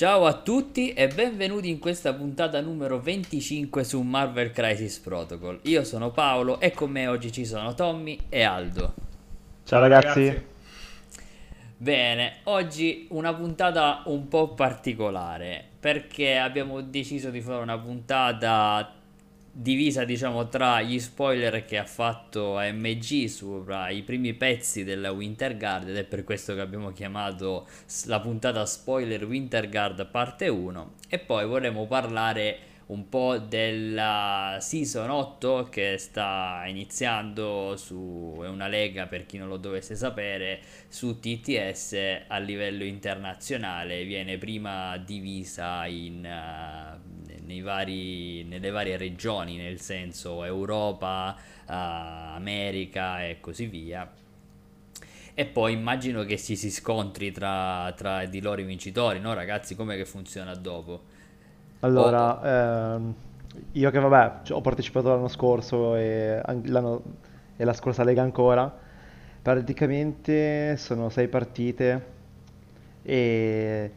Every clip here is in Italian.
Ciao a tutti e benvenuti in questa puntata numero 25 su Marvel Crisis Protocol. Io sono Paolo e con me oggi ci sono Tommy e Aldo. Ciao ragazzi. Bene, oggi una puntata un po' particolare perché abbiamo deciso di fare una puntata divisa diciamo tra gli spoiler che ha fatto AMG sui primi pezzi della Winter Guard ed è per questo che abbiamo chiamato la puntata spoiler Winter Guard parte 1 e poi vorremmo parlare un po' della season 8 che sta iniziando su è una lega per chi non lo dovesse sapere su TTS a livello internazionale. Viene prima divisa in uh, vari, nelle varie regioni, nel senso Europa, uh, America e così via. E poi immagino che si, si scontri tra, tra, di loro i vincitori, no ragazzi? Come che funziona dopo? Allora, oh. ehm, io che vabbè ho partecipato l'anno scorso e, e la scorsa lega ancora, praticamente sono sei partite e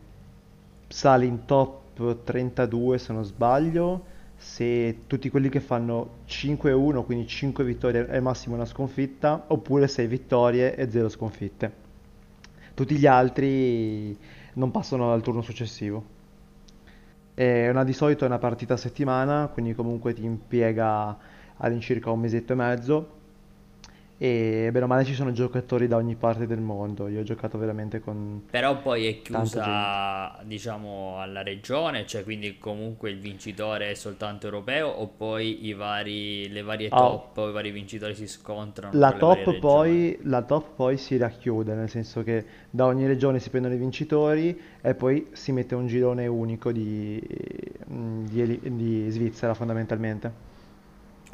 sali in top 32 se non sbaglio, se tutti quelli che fanno 5-1, quindi 5 vittorie e massimo una sconfitta, oppure 6 vittorie e 0 sconfitte. Tutti gli altri non passano al turno successivo. È una, di solito è una partita a settimana, quindi comunque ti impiega all'incirca un mesetto e mezzo e bene o male ci sono giocatori da ogni parte del mondo. Io ho giocato veramente con. Però poi è chiusa, diciamo, alla regione, cioè quindi comunque il vincitore è soltanto europeo, o poi i vari, le varie oh. top, i vari vincitori si scontrano. La top, poi, la top poi si racchiude, nel senso che da ogni regione si prendono i vincitori e poi si mette un girone unico di, di, di Svizzera fondamentalmente.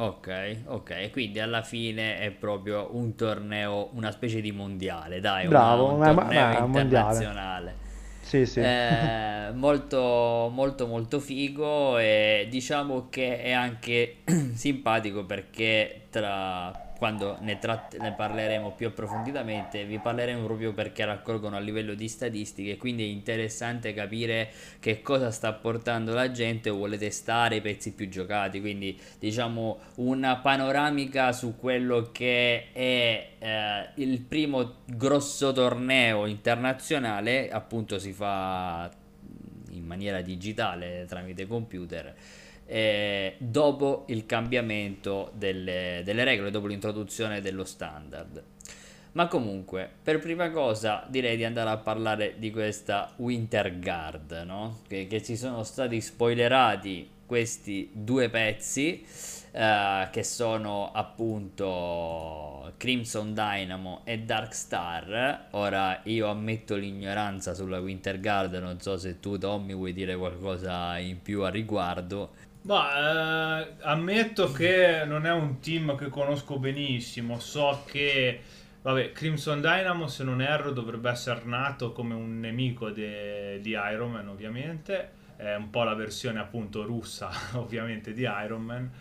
Ok, ok, quindi alla fine è proprio un torneo, una specie di mondiale, dai, Bravo, una, un ma, torneo ma, internazionale. Sì, sì. Eh, molto, molto, molto figo e diciamo che è anche simpatico perché tra quando ne, tratt- ne, parleremo più approfonditamente, vi parleremo proprio perché raccolgono a livello di statistiche, quindi è interessante capire che cosa sta portando la gente o vuole testare i pezzi più giocati, quindi diciamo una panoramica su quello che è eh, il primo grosso torneo internazionale, appunto si fa in maniera digitale tramite computer eh, dopo il cambiamento delle, delle regole, dopo l'introduzione dello standard. Ma comunque, per prima cosa direi di andare a parlare di questa Winter Guard, no? Che, che ci sono stati spoilerati questi due pezzi, eh, che sono appunto Crimson Dynamo e Dark Star. Ora io ammetto l'ignoranza sulla Winter Guard, non so se tu Tommy vuoi dire qualcosa in più a riguardo. Ma eh, ammetto che non è un team che conosco benissimo. So che, vabbè, Crimson Dynamo, se non erro, dovrebbe essere nato come un nemico de- di Iron Man, ovviamente. È un po' la versione appunto russa, ovviamente, di Iron Man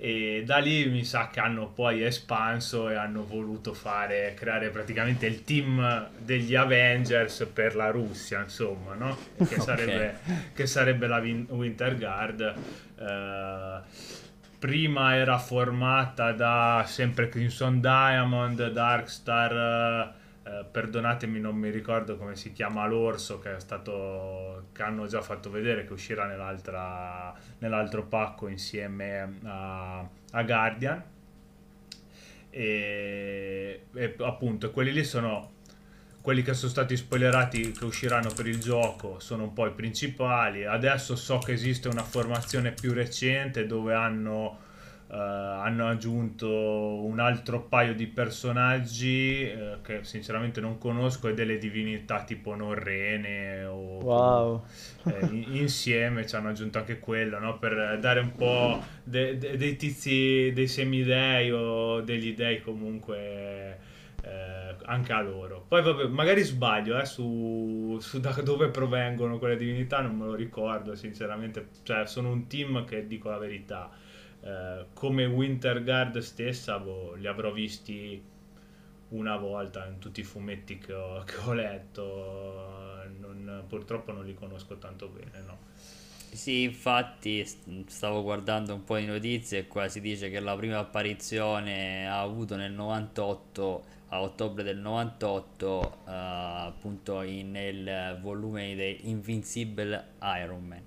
e da lì mi sa che hanno poi espanso e hanno voluto fare, creare praticamente il team degli Avengers per la Russia, insomma, no? che, okay. sarebbe, che sarebbe la Winter Guard. Eh, prima era formata da sempre Crimson Diamond, Darkstar eh, perdonatemi, non mi ricordo come si chiama l'orso che, è stato, che hanno già fatto vedere che uscirà nell'altro pacco insieme a, a Guardian. E, e, appunto quelli lì sono quelli che sono stati spoilerati che usciranno per il gioco sono un po' i principali adesso so che esiste una formazione più recente dove hanno Uh, hanno aggiunto un altro paio di personaggi uh, che sinceramente non conosco e delle divinità tipo Norrene o wow. eh, insieme ci hanno aggiunto anche quello no? per dare un po' de- de- dei tizi dei semidei o degli dei comunque eh, anche a loro. Poi vabbè, magari sbaglio eh, su, su, da dove provengono quelle divinità non me lo ricordo sinceramente. Cioè sono un team che dico la verità eh, come Winter Guard stessa boh, li avrò visti una volta in tutti i fumetti che ho, che ho letto. Non, purtroppo non li conosco tanto bene, no. Sì, infatti stavo guardando un po' di notizie e qua si dice che la prima apparizione ha avuto nel 98, a ottobre del 98, uh, appunto in, nel volume di Invincible Iron Man.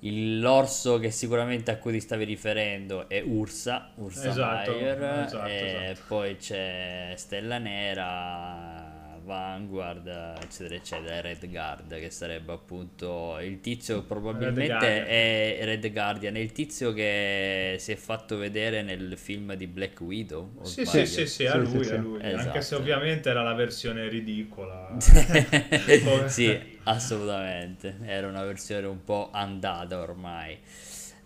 L'orso che sicuramente a cui ti stavi riferendo è Ursa, Ursa Esatto, Meyer, esatto, e esatto. poi c'è Stella Nera, Vanguard, eccetera, eccetera, Red Guard, che sarebbe appunto il tizio, probabilmente Guardian. è Red Guardian, è il tizio che si è fatto vedere nel film di Black Widow, Sì, sì, sì, sì, Sì, lui, sì, sì. lui. Anche se Esatto. ovviamente era la versione ridicola. Sì, assolutamente. Era una versione un po' andata ormai.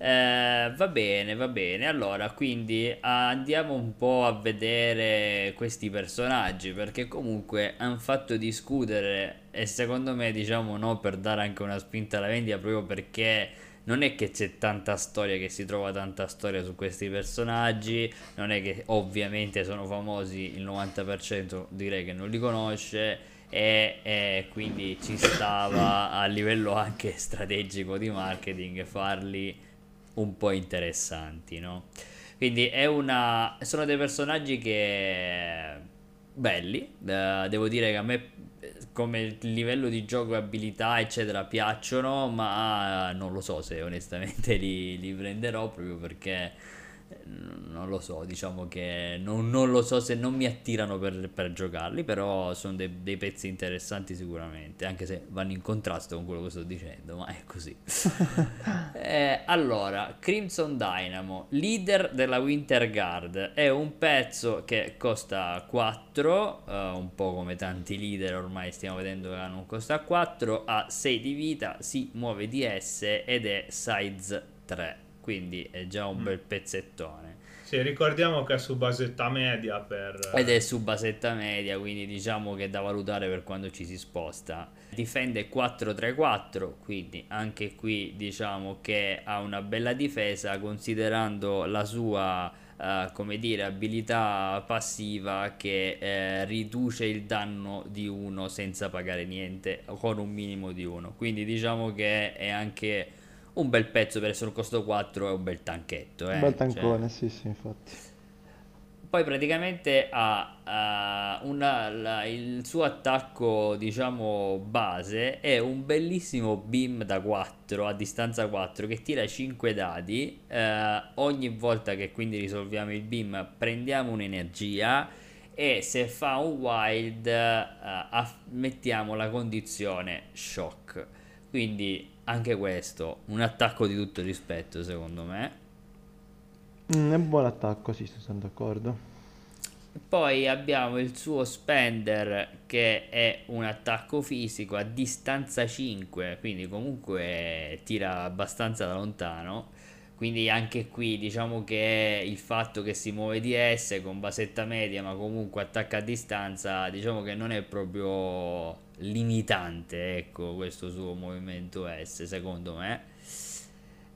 Eh, va bene, va bene. Allora, quindi andiamo un po' a vedere questi personaggi perché comunque hanno fatto discutere e secondo me, diciamo, no, per dare anche una spinta alla vendita, proprio perché non è che c'è tanta storia, che si trova tanta storia su questi personaggi, non è che ovviamente sono famosi, il 90% direi che non li conosce e, e quindi ci stava a livello anche strategico di marketing farli un po' interessanti, no? Quindi è una, sono dei personaggi che belli, eh, devo dire che a me eh, come livello di gioco abilità eccetera piacciono, ma non lo so se onestamente li, li prenderò proprio perché non lo so, diciamo che non, non lo so se non mi attirano per, per giocarli, però sono dei, dei pezzi interessanti sicuramente, anche se vanno in contrasto con quello che sto dicendo, ma è così. Eh, allora, Crimson Dynamo, leader della Winter Guard, è un pezzo che costa 4, eh, un po' come tanti leader ormai stiamo vedendo che non costa 4, ha 6 di vita, si muove di S ed è size 3, quindi è già un bel pezzettone. Sì, ricordiamo che è su basetta media per... Ed è su basetta media, quindi diciamo che è da valutare per quando ci si sposta. Difende 4-3-4, quindi anche qui diciamo che ha una bella difesa considerando la sua, eh, come dire, abilità passiva che eh, riduce il danno di uno senza pagare niente, con un minimo di uno. Quindi diciamo che è anche un bel pezzo per essere un costo 4, è un bel tanchetto. Eh? Un bel Cioè- tancone, sì, sì, infatti. poi praticamente ha eh, una- la- il suo attacco, diciamo, base è un bellissimo beam da 4 a distanza 4 che tira 5 dadi. eh, ogni volta che quindi risolviamo il beam prendiamo un'energia e se fa un wild aff- mettiamo la condizione shock. Quindi anche questo un attacco di tutto rispetto secondo me. Mm, è un buon attacco, sì, sono d'accordo. Poi abbiamo il suo spender che è un attacco fisico a distanza 5, quindi comunque tira abbastanza da lontano. Quindi anche qui diciamo che il fatto che si muove di S con basetta media ma comunque attacca a distanza, diciamo che non è proprio limitante, ecco, questo suo movimento S secondo me.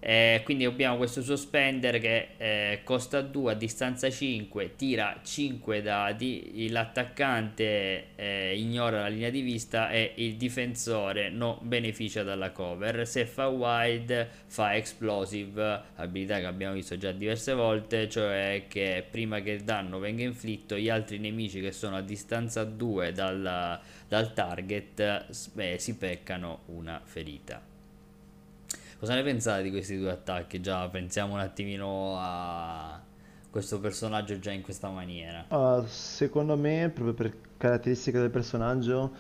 Eh, quindi abbiamo questo suo spender che eh, costa 2 a distanza 5, tira 5 dadi, l'attaccante eh, ignora la linea di vista e il difensore non beneficia dalla cover. Se fa wide fa explosive, abilità che abbiamo visto già diverse volte, cioè che prima che il danno venga inflitto gli altri nemici che sono a distanza 2 dal, dal target beh, si peccano una ferita. Cosa ne pensate di questi due attacchi? Già pensiamo un attimino a questo personaggio già in questa maniera. Ah, secondo me, proprio per caratteristiche del personaggio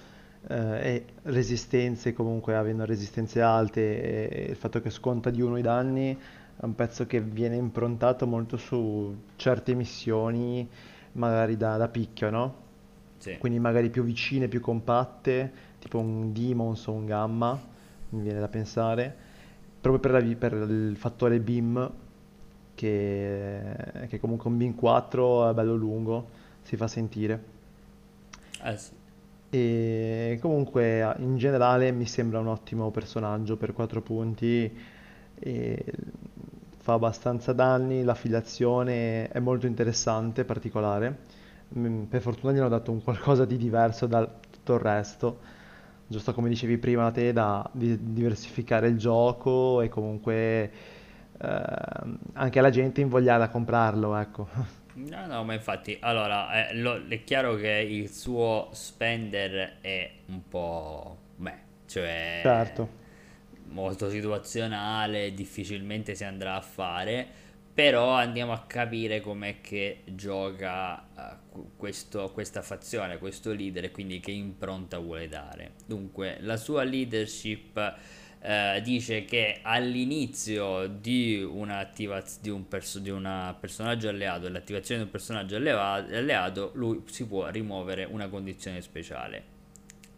eh, e resistenze, comunque avendo resistenze alte e il fatto che sconta di uno i danni, è un pezzo che viene improntato molto su certe missioni, magari da, da picchio, no? Sì. Quindi magari più vicine, più compatte, tipo un Demons o un Gamma, mi viene da pensare, proprio per, la per il fattore beam, che, che comunque un beam 4 è bello lungo, si fa sentire. Eh sì. E comunque in generale mi sembra un ottimo personaggio per 4 punti, fa abbastanza danni, l'affiliazione è molto interessante, particolare. Mm, Per fortuna gli hanno dato un qualcosa di diverso da tutto il resto, giusto come dicevi prima te, da di- diversificare il gioco e comunque ehm, anche la gente invogliata a comprarlo, ecco. No, no, ma infatti, allora, eh, lo- è chiaro che il suo spender è un po', beh, cioè Certo. molto situazionale, difficilmente si andrà a fare, però andiamo a capire com'è che gioca cu- questo- questa fazione, questo leader e quindi che impronta vuole dare. Dunque, la sua leadership eh, dice che all'inizio di di un, perso- di personaggio alleato, l'attivazione di un personaggio alleato, lui si può rimuovere una condizione speciale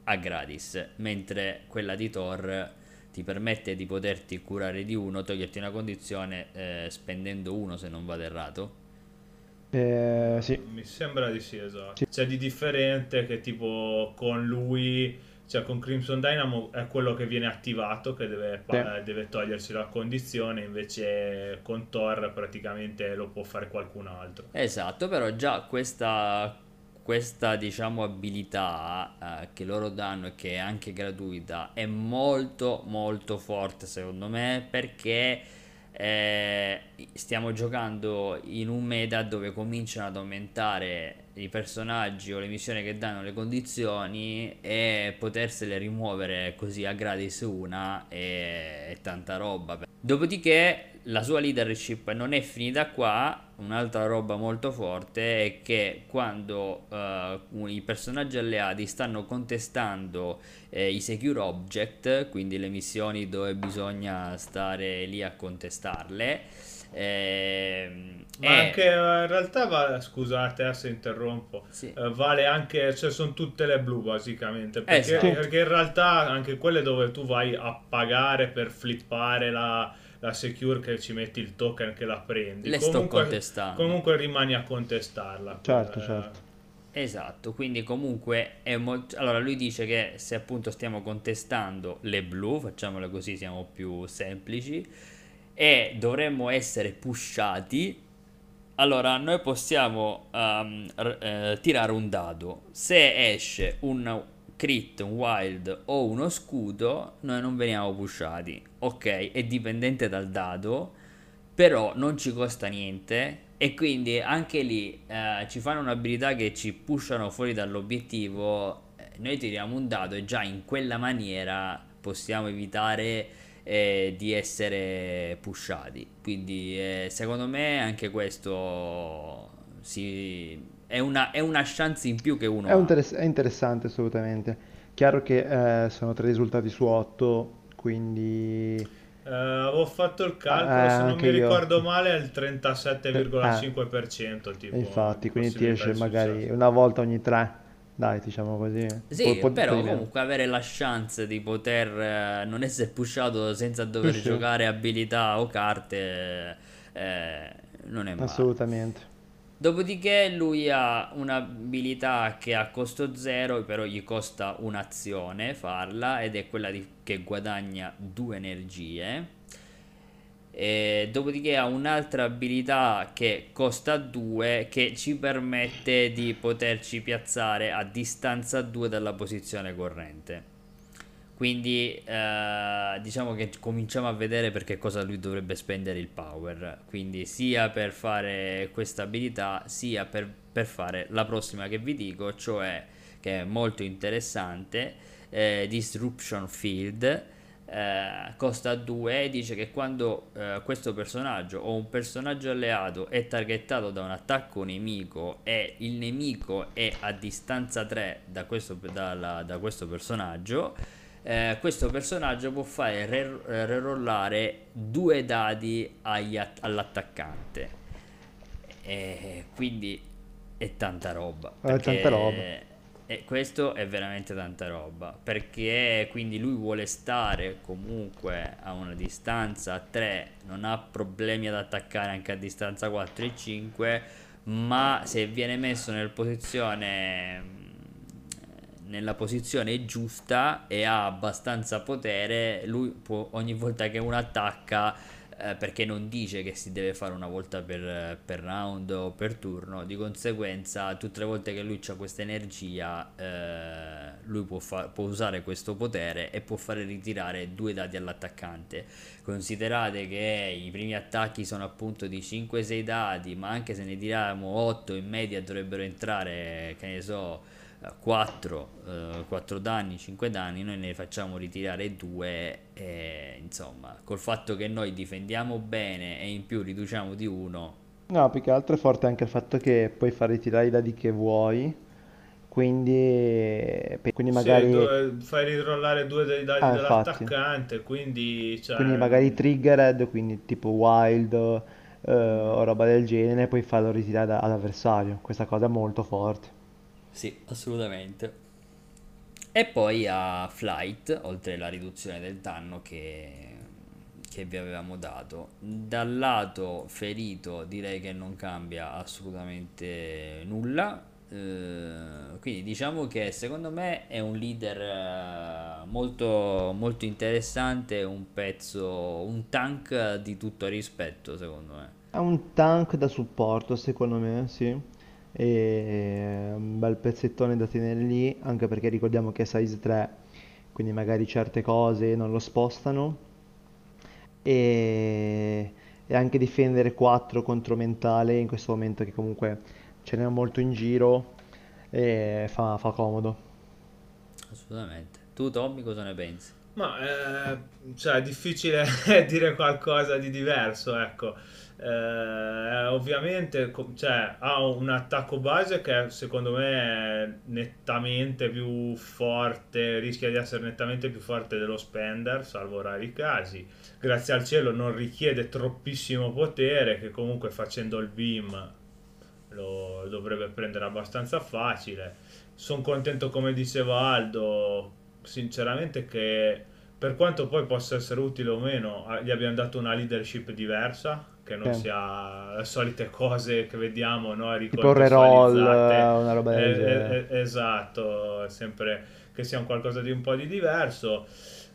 a gratis, mentre quella di Thor ti permette di poterti curare di uno, toglierti una condizione eh, spendendo uno se non vado errato. Eh, sì, Mi sembra di sì, esatto. sì, C'è di differente che tipo con lui, cioè con Crimson Dynamo è quello che viene attivato, che deve, sì. pa- deve togliersi la condizione, invece con Thor praticamente lo può fare qualcun altro. Esatto, però già questa, questa diciamo abilità eh, che loro danno e che è anche gratuita è molto molto forte secondo me perché eh, stiamo giocando in un meta dove cominciano ad aumentare i personaggi o le missioni che danno le condizioni e potersele rimuovere così a gratis una è, è tanta roba. Dopodiché la sua leadership non è finita qua, un'altra roba molto forte è che quando eh, i personaggi alleati stanno contestando eh, i secure object, quindi le missioni dove bisogna stare lì a contestarle, ehm, Ma e anche eh, in realtà, va- scusate eh, se interrompo, sì, eh, vale anche, cioè sono tutte le blu basicamente, perché, esatto, perché in realtà anche quelle dove tu vai a pagare per flippare la, la secure che ci metti il token che la prendi, le sto comunque, contestando. comunque rimani a contestarla. certo, per- certo. Esatto, quindi comunque è molto... Allora lui dice che se appunto stiamo contestando le blu, facciamole così, siamo più semplici, e dovremmo essere pushati, allora noi possiamo um, r- eh, tirare un dado. Se esce un crit, un wild o uno scudo, noi non veniamo pushati. Ok, è dipendente dal dado, però non ci costa niente e quindi anche lì eh, ci fanno un'abilità che ci pushano fuori dall'obiettivo. eh, Noi tiriamo un dado e già in quella maniera possiamo evitare eh, di essere pushati. Quindi eh, secondo me anche questo si- è una, è una chance in più che uno È, un ha. interess- è interessante assolutamente. Chiaro che eh, sono tre risultati su otto, quindi Eh, avevo fatto il eh, calcolo, se non mi io. ricordo male, è il Eh, 37,5% e tipo infatti, di quindi ti esce magari successo. una volta ogni tre, dai, diciamo così. Sì, po', po' però comunque avere la chance di poter eh, non essere pushato senza dover sì, giocare abilità o carte eh, non è male. assolutamente. Dopodiché lui ha un'abilità che ha costo 0, però gli costa un'azione farla ed è quella di- che guadagna due energie. E dopodiché ha un'altra abilità che costa 2 che ci permette di poterci piazzare a distanza 2 dalla posizione corrente. Quindi eh, diciamo che cominciamo a vedere per che cosa lui dovrebbe spendere il power. Quindi sia per fare questa abilità, sia per, per fare la prossima che vi dico, cioè che è molto interessante, eh, Disruption Field. eh, costa 2 e dice che quando eh, questo personaggio o un personaggio alleato è targettato da un attacco nemico e il nemico è a distanza 3 da questo, dalla- da questo personaggio, eh, questo personaggio può fare re- eh, rerollare due dadi agli att- all'attaccante. E quindi è tanta roba. È tanta roba. E questo è veramente tanta roba. Perché quindi lui vuole stare comunque a una distanza 3, non ha problemi ad attaccare anche a distanza 4 e 5. Ma se viene messo nel posizione nella posizione giusta e ha abbastanza potere, lui può, ogni volta che uno attacca eh, perché non dice che si deve fare una volta per, per round o per turno, di conseguenza tutte le volte che lui ha questa energia eh, lui può, fa- può, usare questo potere e può fare ritirare due dati all'attaccante. Considerate che i primi attacchi sono appunto di 5-6 dati, ma anche se ne tiriamo 8 in media dovrebbero entrare, che ne so, 4, eh, 4 danni, 5 danni, noi ne facciamo ritirare 2 e insomma, col fatto che noi difendiamo bene e in più riduciamo di 1. No, più che altro è forte anche il fatto che puoi far ritirare i dadi che vuoi, quindi, quindi magari... Sì, fai ritrollare due dei dadi ah, dell'attaccante, quindi... Cioè... Quindi magari triggered, quindi tipo wild eh, o roba del genere, puoi farlo ritirare all'avversario. Questa cosa è molto forte. Sì, assolutamente. E poi a Flight, oltre alla riduzione del danno che, che vi avevamo dato. Dal lato ferito direi che non cambia assolutamente nulla. Uh, quindi diciamo che secondo me è un leader uh, molto, molto interessante, un pezzo, un tank di tutto rispetto secondo me. È un tank da supporto secondo me, sì e un bel pezzettone da tenere lì anche perché ricordiamo che è size 3 quindi magari certe cose non lo spostano. E, e anche difendere 4 contro mentale in questo momento che comunque ce n'è molto in giro e fa, fa comodo. Assolutamente. Tu Tommy cosa ne pensi? ma eh, cioè è difficile dire qualcosa di diverso ecco eh, ovviamente cioè, ha un attacco base che secondo me è nettamente più forte, rischia di essere nettamente più forte dello spender, salvo rari casi. Grazie al cielo non richiede troppissimo potere, che comunque facendo il beam lo dovrebbe prendere abbastanza facile. Sono contento, come diceva Aldo, sinceramente che per quanto poi possa essere utile o meno, gli abbiamo dato una leadership diversa che non sì. sia le solite cose che vediamo, no? Tipo reroll, una roba del eh, genere. Eh, esatto, sempre che sia un qualcosa di un po' di diverso.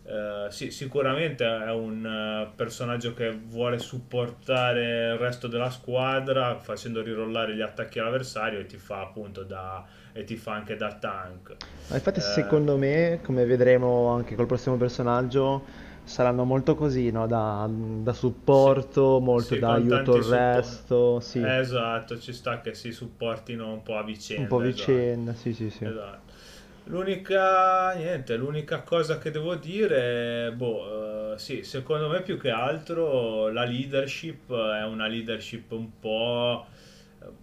Uh, sì, sicuramente è un uh, personaggio che vuole supportare il resto della squadra facendo rirollare gli attacchi all'avversario e ti fa appunto da e ti fa anche da tank. Ma infatti, uh, secondo me, come vedremo anche col prossimo personaggio, saranno molto così, no? da, da supporto, sì, molto sì, da aiuto al resto. Sì. esatto, ci sta che si supportino un po' a vicenda. Un po' a esatto. vicenda, esatto. sì, sì, sì. Esatto. L'unica, niente, l'unica cosa che devo dire, boh, uh, sì, secondo me più che altro la leadership è una leadership un po'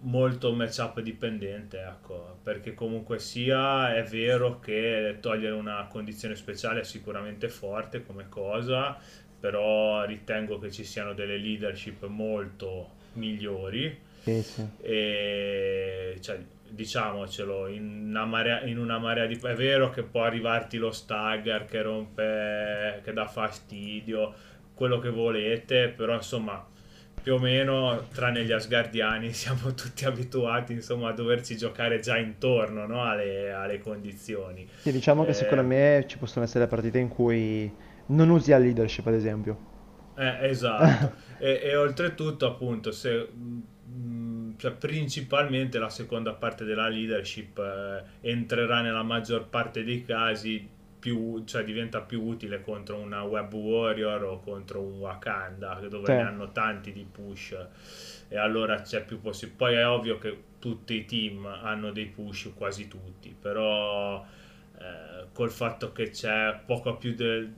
molto matchup dipendente, ecco, perché comunque sia è vero che togliere una condizione speciale è sicuramente forte come cosa, però ritengo che ci siano delle leadership molto migliori. Sì, sì. E cioè, diciamocelo, in una, marea, in una marea di... È vero che può arrivarti lo stagger che rompe, che dà fastidio, quello che volete, però insomma più o meno, tranne gli Asgardiani, siamo tutti abituati insomma, a doverci giocare già intorno no? alle, alle, condizioni. Sì, diciamo che eh... secondo me ci possono essere partite in cui non usi la leadership, ad esempio. Eh, esatto, e, e, oltretutto appunto se... Mm, cioè, principalmente la seconda parte della leadership eh, entrerà nella maggior parte dei casi più, cioè diventa più utile contro una Web Warrior o contro un Wakanda dove sì. ne hanno tanti di push e allora c'è più possibilità. Poi è ovvio che tutti i team hanno dei push, quasi tutti, però eh, col fatto che c'è poco più, de,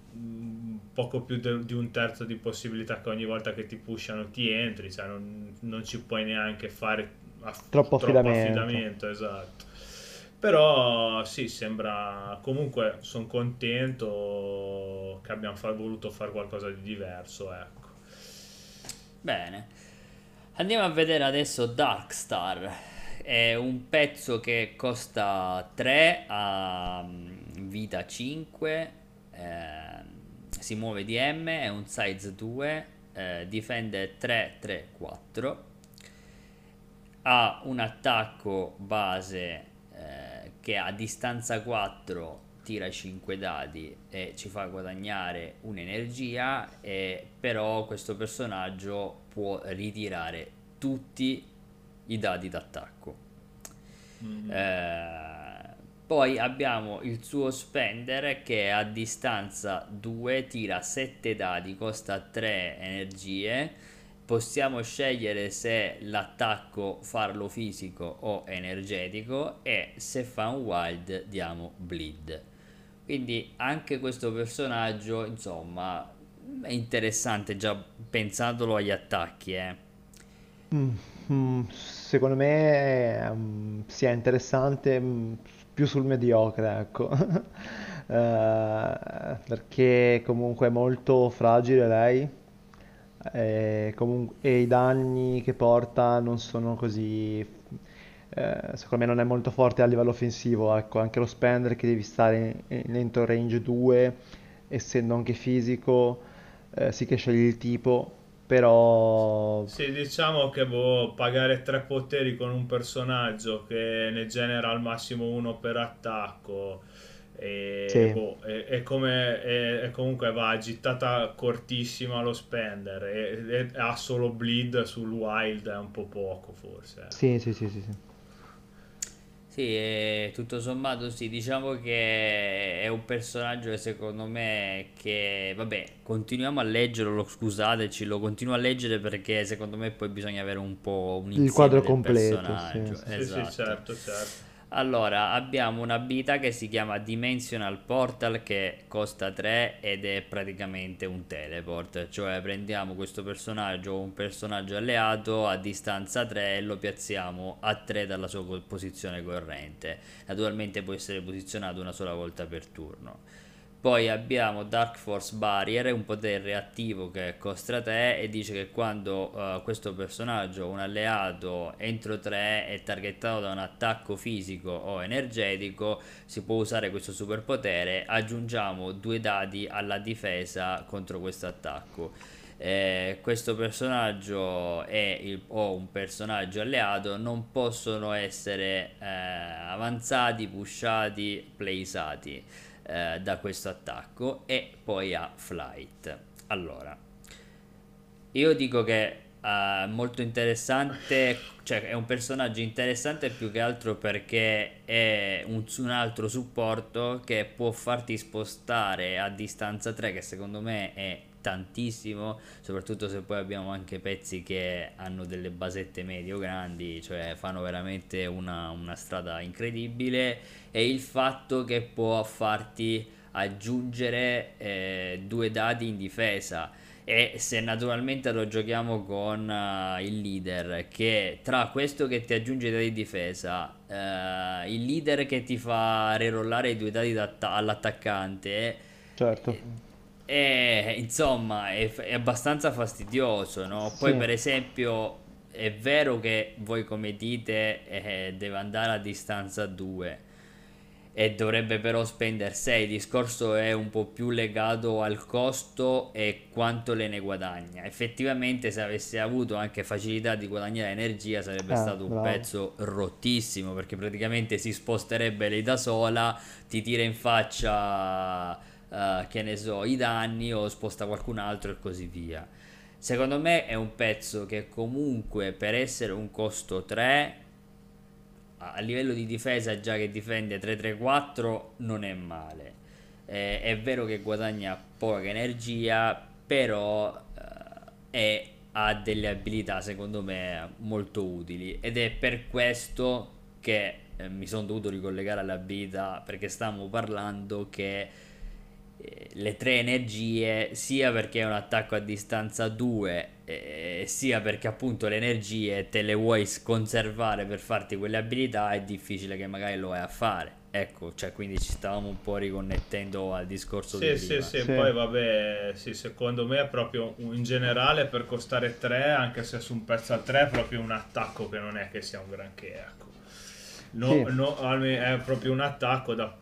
poco più de, di un terzo di possibilità che ogni volta che ti pushano ti entri, cioè non, non ci puoi neanche fare aff- troppo, troppo affidamento. affidamento esatto. Però sì, sembra comunque sono contento che abbiamo fa- voluto fare qualcosa di diverso, ecco. Bene. Andiamo a vedere adesso Darkstar. È un pezzo che costa 3 a mm, vita 5. Eh, si muove di M, è un size 2, eh, difende 3-3-4. Ha un attacco base che a distanza 4 tira 5 dadi e ci fa guadagnare un'energia, e però questo personaggio può ritirare tutti i dadi d'attacco. Mm-hmm. Eh, poi abbiamo il suo spender che a distanza 2 tira 7 dadi, costa 3 energie. Possiamo scegliere se l'attacco farlo fisico o energetico e se fa un wild diamo bleed. Quindi anche questo personaggio, insomma, è interessante già pensandolo agli attacchi, eh. Mm, secondo me um, sia interessante mm, più sul mediocre, ecco. Eh, perché comunque è molto fragile lei e, comunque, e i danni che porta non sono così... eh, secondo me non è molto forte a livello offensivo, ecco, anche lo spender che devi stare in, in entro range 2, essendo anche fisico, eh, sì che scegli il tipo, però... Sì, diciamo che boh, pagare tre poteri con un personaggio che ne genera al massimo uno per attacco e, sì. boh, è, è, come è, è, comunque va agitata cortissima lo spender e, ha solo bleed sul wild è un po' poco forse sì sì sì sì, sì. Sì, tutto sommato sì, diciamo che è un personaggio che secondo me che, vabbè, continuiamo a leggerlo, lo, scusateci, lo continuo a leggere perché secondo me poi bisogna avere un po' un Il quadro completo, sì. Esatto. Sì, sì, certo, certo. Allora, abbiamo un'abilità che si chiama Dimensional Portal che costa 3 ed è praticamente un teleport, cioè prendiamo questo personaggio o un personaggio alleato a distanza 3 e lo piazziamo a 3 dalla sua posizione corrente. Naturalmente può essere posizionato una sola volta per turno. Poi abbiamo Dark Force Barrier, un potere reattivo che costa 3 e dice che quando uh, questo personaggio, un alleato, entro 3 è targettato da un attacco fisico o energetico, si può usare questo superpotere, aggiungiamo due dadi alla difesa contro questo attacco. Eh, questo personaggio il, o un personaggio alleato non possono essere eh, avanzati, pushati, playsati eh, da questo attacco e poi ha Flight. Allora, io dico che è uh, molto interessante, cioè è un personaggio interessante più che altro perché è un, un, altro supporto che può farti spostare a distanza 3 che secondo me è tantissimo, soprattutto se poi abbiamo anche pezzi che hanno delle basette medio grandi, cioè fanno veramente una, una strada incredibile. E il fatto che può farti aggiungere eh, due dati in difesa. E se naturalmente lo giochiamo con uh, il leader che tra questo che ti aggiunge i dati di difesa uh, il leader che ti fa rerollare i due dati all'attaccante certo eh, è, insomma, è, è abbastanza fastidioso, no? Poi, sì. per esempio, è vero che voi come dite eh, deve andare a distanza 2 e dovrebbe però spendere 6 il discorso è un po' più legato al costo e quanto le ne guadagna effettivamente se avesse avuto anche facilità di guadagnare energia sarebbe ah, stato un bravo. pezzo rottissimo perché praticamente si sposterebbe lei da sola ti tira in faccia uh, che ne so, i danni o sposta qualcun altro e così via. Secondo me è un pezzo che comunque per essere un costo 3 a livello di difesa già che difende 3-3-4 non è male. Eh, è vero che guadagna poca energia, però eh, è, ha delle abilità secondo me molto utili ed è per questo che eh, mi sono dovuto ricollegare alle abilità perché stavamo parlando che le tre energie sia perché è un attacco a distanza 2 eh, sia perché appunto le energie te le vuoi conservare per farti quelle abilità è difficile che magari lo vai a fare. Ecco cioè quindi ci stavamo un po' riconnettendo al discorso sì, di sì, sì, sì, poi vabbè sì, secondo me è proprio in generale per costare 3 anche se su un pezzo a 3 è proprio un attacco che non è che sia un granché ecco no, sì. no, è proprio un attacco da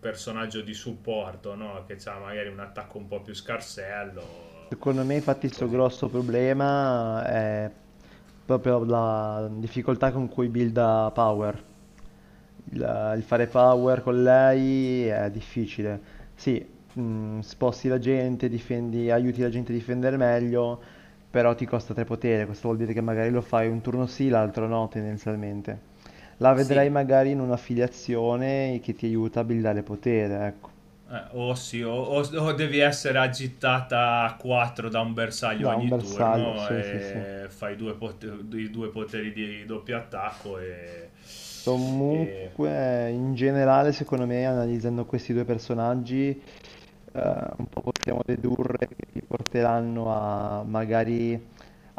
personaggio di supporto, no? che ha magari un attacco un po' più scarsello. Secondo me infatti il suo grosso problema è proprio la difficoltà con cui builda power. il, il fare power con lei è difficile. Sì, mh, sposti la gente, difendi, aiuti la gente a difendere meglio, però ti costa 3 potere, questo vuol dire che magari lo fai un turno sì, l'altro no, tendenzialmente. La vedrai Sì. magari in un'affiliazione che ti aiuta a buildare potere, ecco. Eh, o sì, o, o- o devi essere agitata a 4 da un bersaglio Da un ogni bersaglio, turno sì, sì, sì. e fai due, pot- i due poteri di doppio attacco e, e- Comunque, in generale, secondo me, analizzando questi due personaggi, eh, un po' possiamo dedurre che ti porteranno a magari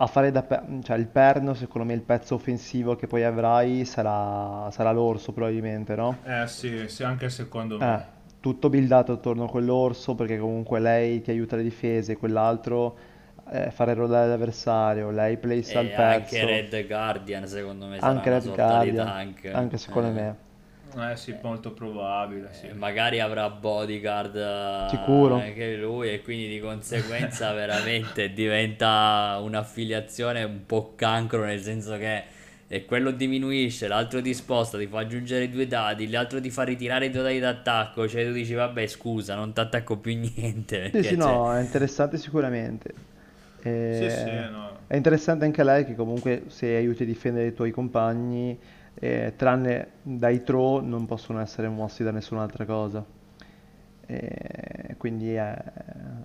a fare da pe- cioè il perno, secondo me il pezzo offensivo che poi avrai sarà, sarà l'orso probabilmente, no? Eh sì, sì, anche secondo Eh, me. tutto buildato attorno a quell'orso perché comunque lei ti aiuta le difese, quell'altro eh, fare rollare l'avversario, lei place al E anche pezzo, Red Guardian, secondo me, sarà anche una Red Guardian, tank. anche secondo Eh. me. Eh sì, molto probabile, sì. Eh, Magari avrà bodyguard eh, Sicuro. anche lui e quindi di conseguenza veramente diventa un'affiliazione un po' cancro nel senso che e quello diminuisce, l'altro ti sposta, ti fa aggiungere due dadi, l'altro ti fa ritirare i tuoi dadi d'attacco, cioè tu dici vabbè scusa non ti attacco più niente Sì, sì, cioè, no, è interessante sicuramente. Sì, sì, E- no. È interessante anche lei che comunque se aiuti a difendere i tuoi compagni, eh, tranne dai throw, non possono essere mossi da nessun'altra cosa. E quindi è,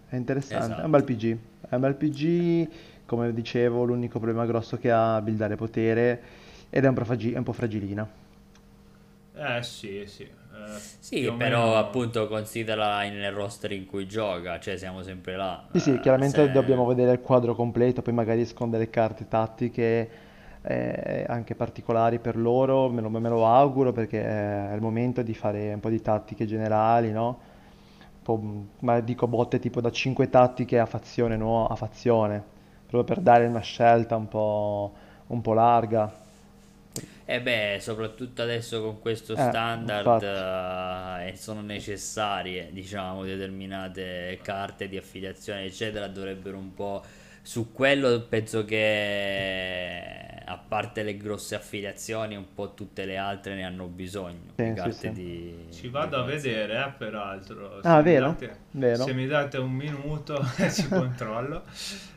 è interessante, è un bel esatto. PG. È un bel PG, come dicevo, l'unico problema grosso che ha è buildare potere ed è un po' fragi- è un po' fragilina. Eh sì, sì. Eh, Sì, più o però meno... appunto considera nel roster in cui gioca, cioè siamo sempre là. Sì, sì, Eh, chiaramente dobbiamo se... vedere il quadro completo, poi magari escono delle carte tattiche eh, anche particolari per loro, me lo, me lo auguro perché è il momento di fare un po' di tattiche generali, no? Po', ma dico botte tipo da 5 tattiche a fazione, no? A fazione, proprio per dare una scelta un po', un po' larga. E beh, soprattutto adesso con questo Eh, standard infatti. eh, sono necessarie, diciamo, determinate carte di affiliazione, eccetera, dovrebbero un po' su quello penso che a parte le grosse affiliazioni, un po' tutte le altre ne hanno bisogno di Sì, sì, carte sì. di, Ci di vado a vedere, eh, peraltro. Se Ah, mi vero? date, Vero? se mi date un minuto ci controllo.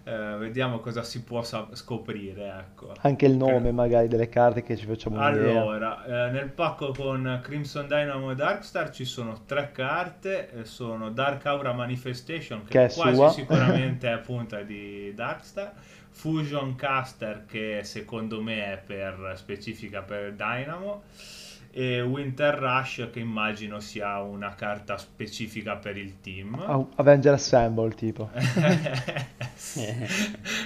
Eh, vediamo cosa si può scoprire, ecco. Anche il nome magari delle carte che ci facciamo un'idea. Allora, eh, nel pacco con Crimson Dynamo e Darkstar ci sono tre carte, eh, sono Dark Aura Manifestation che Che è quasi sua. sicuramente è punta di Darkstar, Fusion Caster che secondo me è per, specifica per Dynamo e Winter Rush che immagino sia una carta specifica per il team. Avenger Assemble tipo.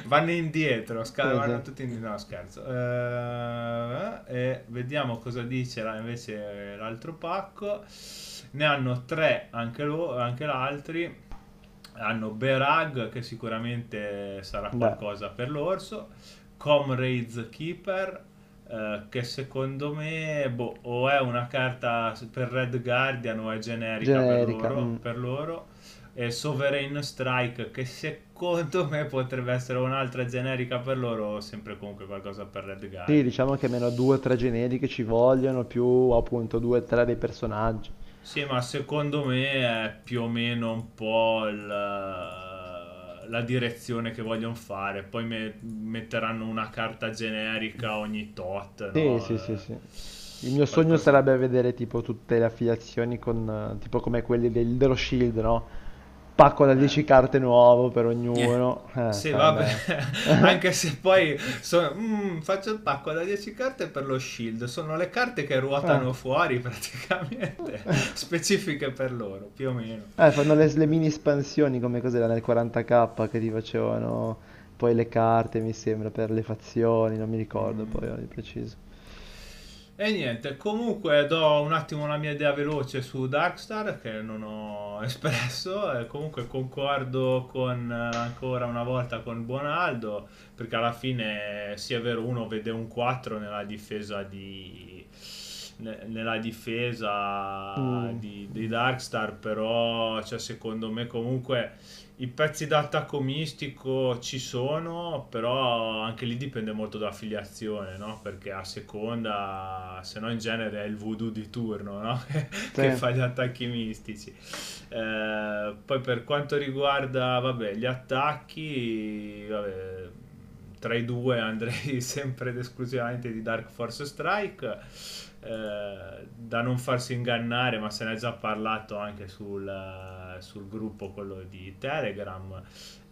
vanno indietro, sca- vanno tutti indietro, no scherzo. Eh, vediamo cosa dice la- invece l'altro pacco. Ne hanno tre anche, lo- anche l'altri. Hanno Berag che sicuramente sarà Beh. qualcosa per l'orso. Comrades Keeper eh, che secondo me boh, o è una carta per Red Guardian o è generica, Generica, per loro. mm. per loro. E Sovereign Strike che secondo me potrebbe essere un'altra generica per loro, sempre comunque qualcosa per Red Sì, Guardian. diciamo che almeno due o tre generiche ci vogliono, più appunto due o tre dei personaggi. Sì, ma secondo me è più o meno un po' il- la direzione che vogliono fare. Poi me- metteranno una carta generica ogni tot, Sì, no? sì, sì, Eh, sì. Il mio sogno sarebbe vedere tipo tutte le affiliazioni con, eh, tipo come quelli del- dello Shield, no? Pacco da 10 carte nuovo per ognuno. Eh, Sì, vabbè, anche se poi so- mm, faccio il pacco da 10 carte per lo shield, sono le carte che ruotano Eh. fuori praticamente, specifiche per loro, più o meno. Eh, fanno le, le mini espansioni come cos'era nel 40k che ti facevano poi le carte, mi sembra, per le fazioni, non mi ricordo poi di preciso. E niente, comunque do un attimo la mia idea veloce su Darkstar che non ho espresso, e comunque concordo con eh, ancora una volta con Buonaldo, perché alla fine sì è vero uno vede un 4 nella difesa di nella difesa mm. di, di Darkstar, però cioè, secondo me comunque i pezzi d'attacco mistico ci sono, però anche lì dipende molto dall'affiliazione, no? Perché a seconda, se no in genere è il voodoo di turno, no? sì. che fa gli attacchi mistici. Eh, poi per quanto riguarda, vabbè, gli attacchi, vabbè, tra i due andrei sempre ed esclusivamente di Dark Force Strike eh, da non farsi ingannare, ma se ne è già parlato anche sul, sul gruppo, quello di Telegram,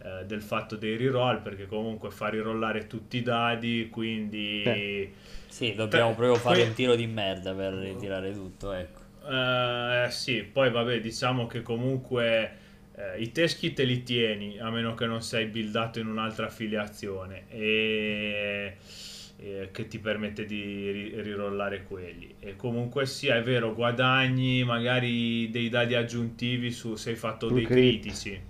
eh, del fatto dei reroll, perché comunque fa rirollare tutti i dadi, quindi... Eh. Sì, dobbiamo proprio fare un tiro di merda per ritirare tutto, ecco. Uh, sì, poi vabbè, diciamo che comunque eh, i teschi te li tieni, a meno che non sei buildato in un'altra affiliazione. E eh, che ti permette di ri- rirollare quelli. E comunque sia, è vero, guadagni magari dei dadi aggiuntivi su se hai fatto dei crit. critici.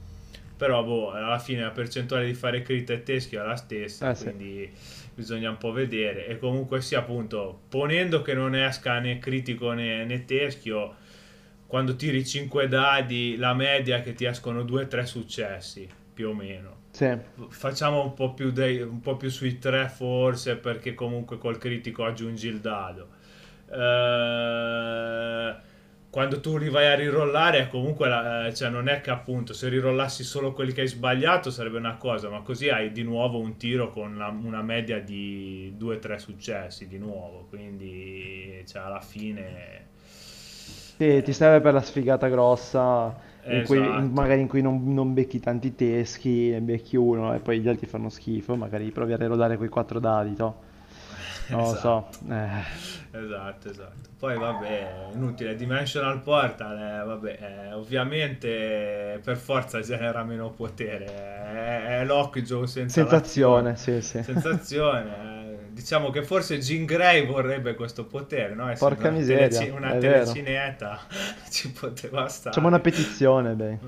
Però boh, alla fine la percentuale di fare crit e teschio è la stessa, eh, quindi sì. bisogna un po' vedere. E comunque sia appunto, ponendo che non esca né critico né, né teschio, quando tiri 5 dadi, la media è che ti escono 2-3 successi, più o meno sì. Facciamo un po, più dei, un po' più sui tre forse perché comunque col critico aggiungi il dado. Eh, quando tu vai a rirollare comunque la, eh, cioè non è che appunto se rirollassi solo quelli che hai sbagliato sarebbe una cosa, ma così hai di nuovo un tiro con la, una media di 2-3 successi di nuovo, quindi cioè, alla fine... Sì, ti serve per la sfigata grossa in cui, in, esatto. magari in cui non, non, becchi tanti teschi, ne becchi uno e poi gli altri fanno schifo, magari provi a rerodare quei quattro dadi, to. Non esatto. lo so. Esatto. Eh. Esatto, esatto. Poi vabbè, inutile, Dimensional Portal, eh, vabbè, eh, ovviamente per forza genera meno potere, è, è Lockjaw senza Sensazione, sì, sì. Sensazione, eh diciamo che forse Jean Grey vorrebbe questo potere, no? Essendo Porca miseria, teleci- una telecineta ci poteva stare. Facciamo una petizione, beh.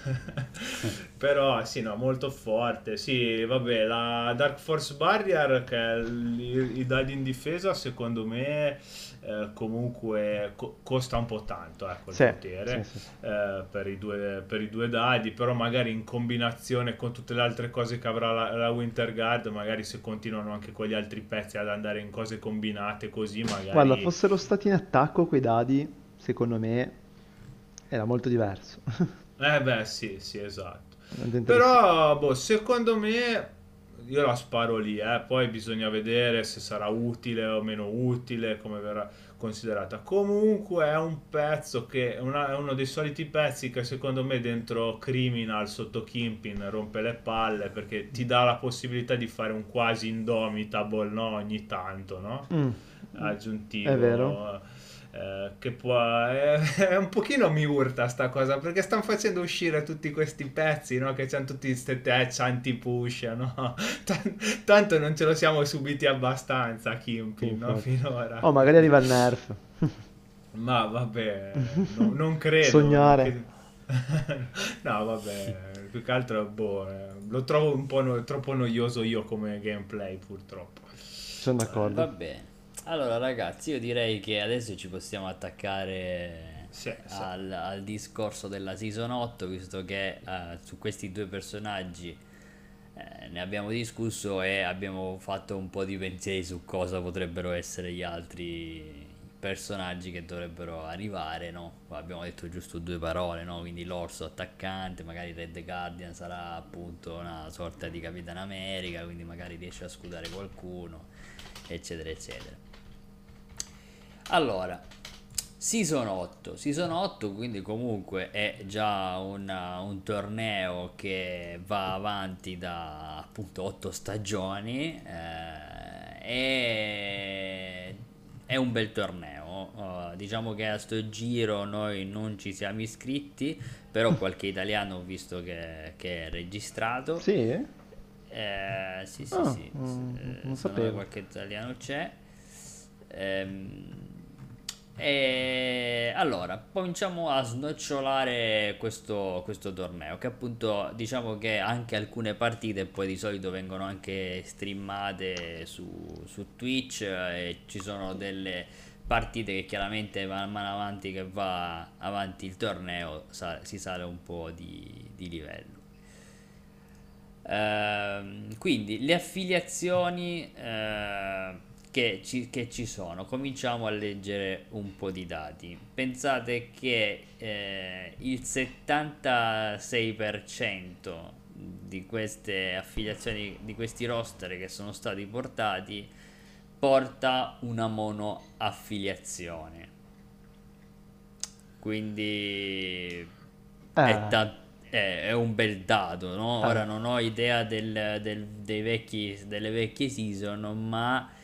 Però sì, no, molto forte. Sì, vabbè, la Dark Force Barrier, che è i, i dadi in difesa, secondo me eh, comunque co- costa un po' tanto ecco, il sì, potere sì, sì. Eh, per, i due, per, i due, dadi, però magari in combinazione con tutte le altre cose che avrà la, la Winter Guard, magari se continuano anche con gli altri pezzi ad andare in cose combinate così magari... Guarda, fossero stati in attacco quei dadi, secondo me era molto diverso. eh beh sì, sì, esatto. Però, boh, secondo me io la sparo lì, eh. poi bisogna vedere se sarà utile o meno utile, come verrà considerata. Comunque è un pezzo che è, una, è uno dei soliti pezzi che secondo me dentro Criminal sotto Kimpin rompe le palle perché ti dà la possibilità di fare un quasi indomitable no? ogni tanto, no? Mm. Aggiuntivo. È vero eh, che può eh, è un pochino mi urta sta cosa perché stanno facendo uscire tutti questi pezzi no? che hanno tutti questi patch anti-push no? T- tanto non ce lo siamo subiti abbastanza Kimpin no? finora. Oh magari arriva il nerf. Ma vabbè no, non credo. Sognare. Che... no vabbè più che altro boh, eh, lo trovo un po' no- troppo noioso io come gameplay purtroppo. Sono d'accordo. Va bene allora ragazzi, io direi che adesso ci possiamo attaccare sì, sì. Al, al, discorso della season 8, visto che uh, su questi due personaggi eh, ne abbiamo discusso e abbiamo fatto un po' di pensieri su cosa potrebbero essere gli altri personaggi che dovrebbero arrivare, no? Abbiamo detto giusto due parole, no? Quindi l'orso attaccante, magari Red Guardian sarà appunto una sorta di Capitan America, quindi magari riesce a scudare qualcuno, eccetera, eccetera. Allora, Season 8, Season 8 quindi comunque è già una, un torneo che va avanti da appunto 8 stagioni eh, e è un bel torneo. Uh, diciamo che a sto giro noi non ci siamo iscritti, però qualche italiano ho visto che, che è registrato. Sì? Eh, sì, sì, oh, sì. Non, non sapevo. Qualche italiano c'è. Ehm, e allora, cominciamo a snocciolare questo, questo, torneo, che appunto diciamo che anche alcune partite poi di solito vengono anche streamate su, su Twitch e ci sono delle partite che chiaramente man mano avanti che va avanti il torneo si sale un po' di, di livello. Uh, quindi le affiliazioni uh, che, ci, che, ci, sono, cominciamo a leggere un po' di dati. Pensate che eh, il 76% di queste affiliazioni, di questi roster che sono stati portati, porta una monoaffiliazione. Quindi eh. è, ta- è, è, un bel dato, no? Eh. Ora non ho idea del, del, dei vecchi, delle vecchie season, ma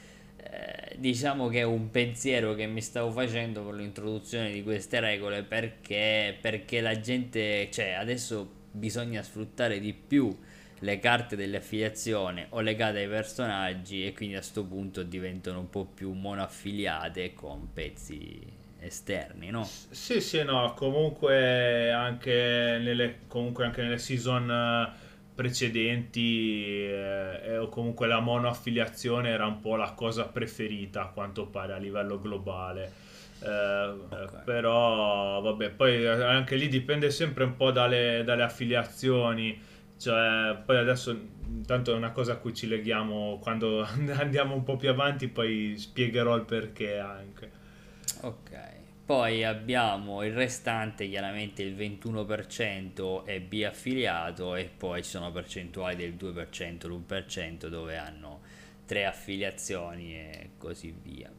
eh, diciamo che è un pensiero che mi stavo facendo con l'introduzione di queste regole perché, perché la gente, cioè adesso bisogna sfruttare di più le carte dell'affiliazione o legate ai personaggi e quindi a questo punto diventano un po' più monoaffiliate con pezzi esterni, no? Sì, sì, no, comunque anche nelle, comunque anche nelle season precedenti eh, o comunque la monoaffiliazione era un po' la cosa preferita a quanto pare a livello globale. Eh, okay. però vabbè poi anche lì dipende sempre un po' dalle, dalle affiliazioni cioè, poi adesso intanto è una cosa a cui ci leghiamo quando andiamo un po' più avanti, poi spiegherò il perché anche. Ok. Poi abbiamo il restante, chiaramente il 21% è B affiliato e poi ci sono percentuali del 2%, l'1% dove hanno tre affiliazioni e così via.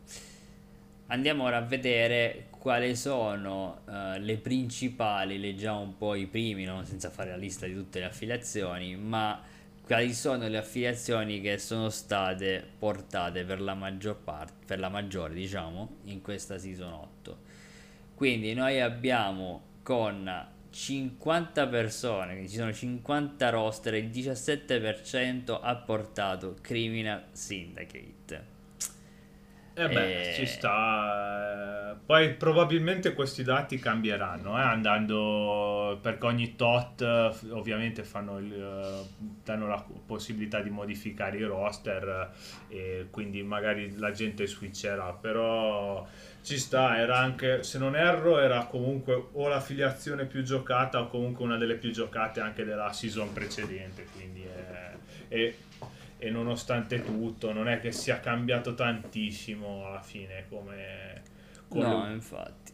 Andiamo ora a vedere quali sono uh, le principali, leggiamo un po' i primi, no? senza fare la lista di tutte le affiliazioni, ma quali sono le affiliazioni che sono state portate per la maggior parte, per la maggiore diciamo, in questa season 8. Quindi noi abbiamo con 50 persone, quindi ci sono 50 roster, il 17% ha portato Criminal Syndicate. Eh beh, e... ci sta. Poi probabilmente questi dati cambieranno, eh, andando perché ogni tot ovviamente fanno il, danno la possibilità di modificare i roster e quindi magari la gente switcherà, però ci sta, era anche, se non erro, era comunque o l'affiliazione più giocata o comunque una delle più giocate anche della season precedente, quindi è, è e nonostante tutto non è che sia cambiato tantissimo alla fine come... come no, infatti.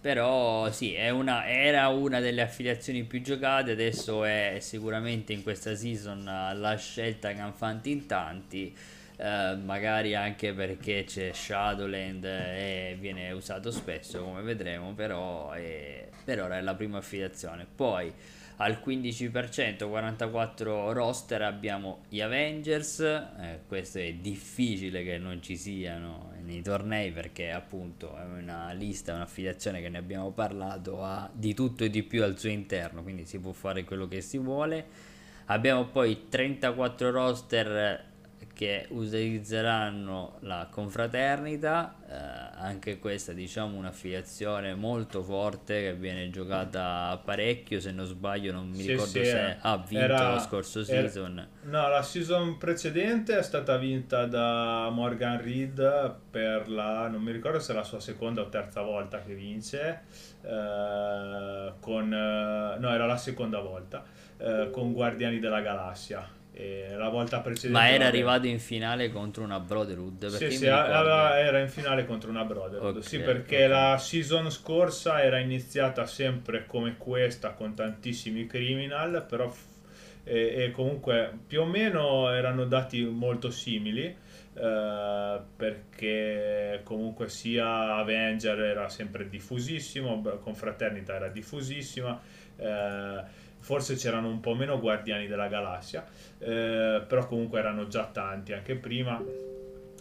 Però sì, una, era una delle affiliazioni più giocate, adesso è sicuramente in questa season la scelta che hanno fatto in tanti. Uh, magari anche perché c'è Shadowland e viene usato spesso come vedremo però è, per ora è la prima affiliazione poi al 15% 44 roster abbiamo gli Avengers. Eh, questo è difficile che non ci siano nei tornei perché appunto è una lista un'affiliazione che ne abbiamo parlato ha di tutto e di più al suo interno quindi si può fare quello che si vuole. Abbiamo poi 34 roster che utilizzeranno la confraternita, eh, anche questa diciamo un'affiliazione molto forte che viene giocata parecchio, se non sbaglio non mi sì, ricordo sì, se ha vinto era, lo scorso season. Era, no, la season precedente è stata vinta da Morgan Reed per la, non mi ricordo se è la sua seconda o terza volta che vince, eh, con, eh, no era la seconda volta, eh, con Guardiani della Galassia la volta precedente ma era arrivato in finale contro una Brotherhood sì, sì era in finale contro una Brotherhood okay, sì perché okay. la season scorsa era iniziata sempre come questa con tantissimi criminal però e, e comunque più o meno erano dati molto simili Uh, perché comunque sia Avenger era sempre diffusissimo, Confraternita era diffusissima, uh, forse c'erano un po' meno Guardiani della Galassia, eh, però comunque erano già tanti anche prima.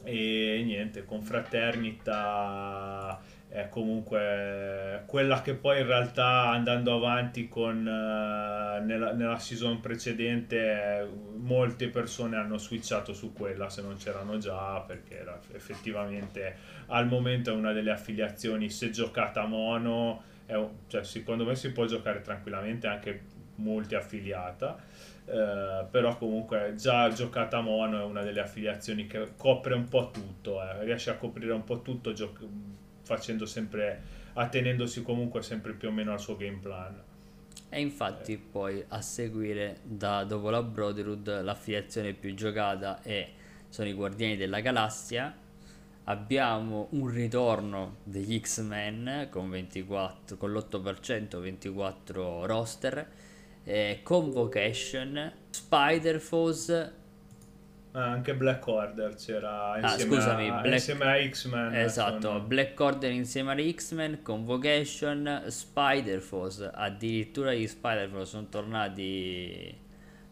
E niente, confraternita è comunque quella che poi in realtà andando avanti con uh, nella, nella, season precedente molte persone hanno switchato su quella se non c'erano già perché era effettivamente al momento è una delle affiliazioni se giocata mono è, cioè, secondo me si può giocare tranquillamente anche multiaffiliata, eh, però comunque già giocata mono è una delle affiliazioni che copre un po' tutto, eh, riesce a coprire un po' tutto gioc- facendo sempre, attenendosi comunque sempre più o meno al suo game plan. E infatti eh. poi a seguire da dopo la Brotherhood l'affiliazione più giocata è, sono i Guardiani della Galassia abbiamo un ritorno degli X-Men con, 24, con l'8% 24 roster eh, Convocation Spider-Foes Ah, anche Black Order c'era insieme, ah, scusami, a, Black... insieme a X-Men. Esatto, sono... Black Order insieme agli X-Men, Convocation, Spider-Force, addirittura gli Spider-Force sono tornati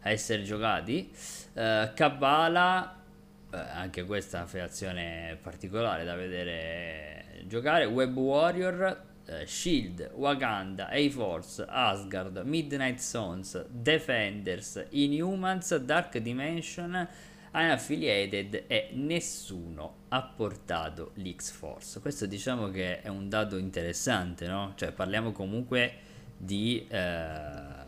a essere giocati. Uh, Kabbalah, uh, anche questa è una federazione particolare da vedere giocare. Web Warrior, uh, Shield, Wakanda, A-Force, Asgard, Midnight Sons, Defenders, Inhumans, Dark Dimension unaffiliated e nessuno ha portato l'X-Force. Questo diciamo che è un dato interessante, no? Cioè parliamo comunque di eh,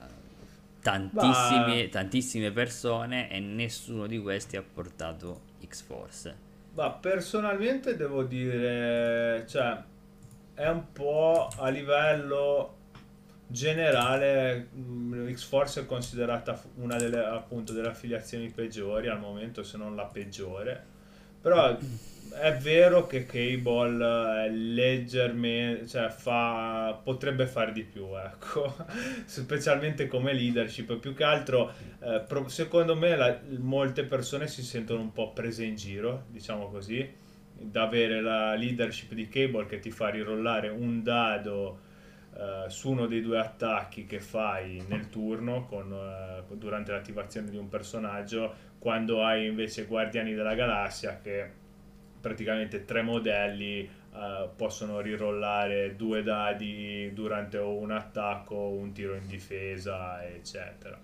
tantissime, tantissime persone e nessuno di questi ha portato X-Force. Ma personalmente devo dire, cioè, è un po' a livello generale mm, X-Force è considerata una delle, appunto, delle affiliazioni peggiori al momento, se non la peggiore. Però è vero che Cable è leggermente, cioè fa, potrebbe fare di più, ecco, specialmente come leadership. Più che altro, eh, secondo me, la, molte persone si sentono un po' prese in giro, diciamo così, da avere la leadership di Cable che ti fa rirollare un dado Uh, su uno dei due attacchi che fai nel turno con, uh, durante l'attivazione di un personaggio, quando hai invece Guardiani della Galassia che praticamente tre modelli uh, possono rirollare due dadi durante un attacco, un tiro in difesa, eccetera.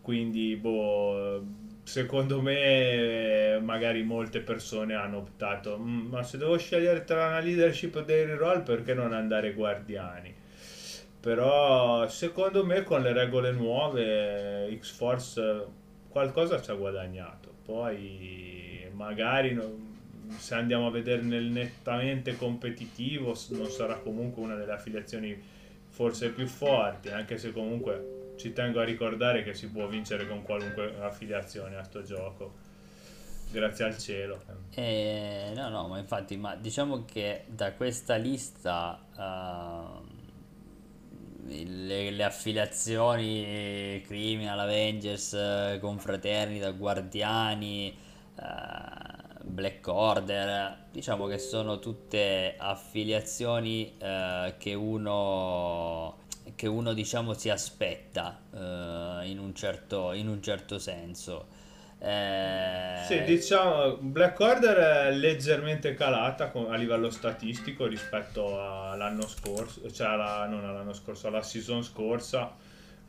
Quindi, boh, secondo me magari molte persone hanno optato, mm, ma se devo scegliere tra una leadership e dei reroll perché non andare Guardiani? Però secondo me con le regole nuove X-Force qualcosa ci ha guadagnato. Poi magari se andiamo a vedere nel nettamente competitivo non sarà comunque una delle affiliazioni forse più forti, anche se comunque ci tengo a ricordare che si può vincere con qualunque affiliazione a sto gioco. Grazie al cielo. Eh, no, no, ma infatti, ma diciamo che da questa lista uh le, le affiliazioni Criminal, Avengers, Confraternita, Guardiani, uh, Black Order, diciamo che sono tutte affiliazioni uh, che uno che uno diciamo si aspetta uh, in, un certo, in un certo senso eh... Sì, diciamo, Black Order è leggermente calata a livello statistico rispetto all'anno scorso, cioè alla, non all'anno scorso, alla season scorsa,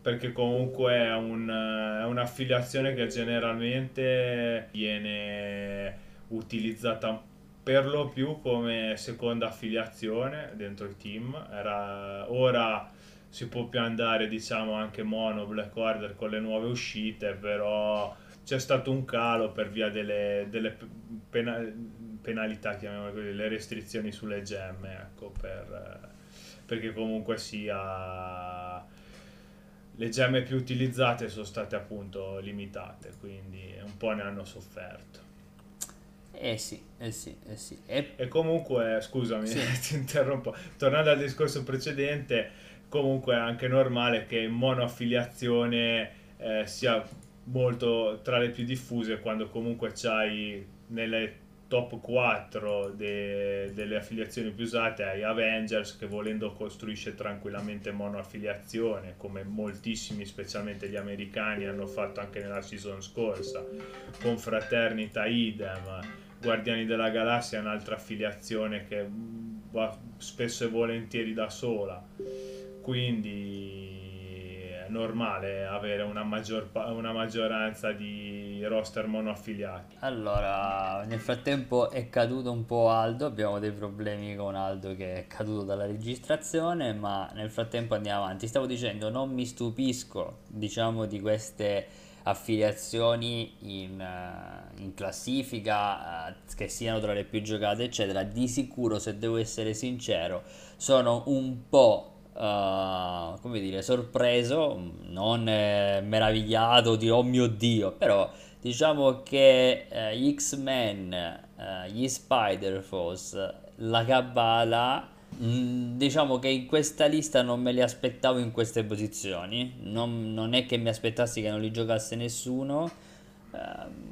perché comunque è, un, è un'affiliazione che generalmente viene utilizzata per lo più come seconda affiliazione dentro il team. Era, ora si può più andare, diciamo, anche mono Black Order con le nuove uscite, però c'è stato un calo per via delle, delle pena, penalità, chiamiamole così, le restrizioni sulle gemme, ecco, per, perché comunque sia le gemme più utilizzate sono state appunto limitate, quindi un po' ne hanno sofferto. Eh sì, eh sì, eh sì. E, e comunque, scusami, sì. ti interrompo, tornando al discorso precedente, comunque è anche normale che monoaffiliazione eh, sia molto tra le più diffuse quando comunque c'hai nelle top 4 de, delle affiliazioni più usate hai Avengers che volendo costruisce tranquillamente monoaffiliazione come moltissimi specialmente gli americani hanno fatto anche nella season scorsa. Con Fraternita idem. Guardiani della Galassia è un'altra affiliazione che va spesso e volentieri da sola quindi normale avere una, maggior, una maggioranza di roster monoaffiliati. Allora, nel frattempo è caduto un po' Aldo, abbiamo dei problemi con Aldo che è caduto dalla registrazione, ma nel frattempo andiamo avanti. Stavo dicendo, non mi stupisco, diciamo, di queste affiliazioni in, uh, in classifica, uh, che siano tra le più giocate, eccetera. Di sicuro, se devo essere sincero, sono un po' uh, come dire, sorpreso, non eh, meravigliato di oh mio dio, però diciamo che eh, gli X-Men, eh, gli Spider-Force, la Kabbalah, mh, mm, diciamo che in questa lista non me li aspettavo in queste posizioni, non, non è che mi aspettassi che non li giocasse nessuno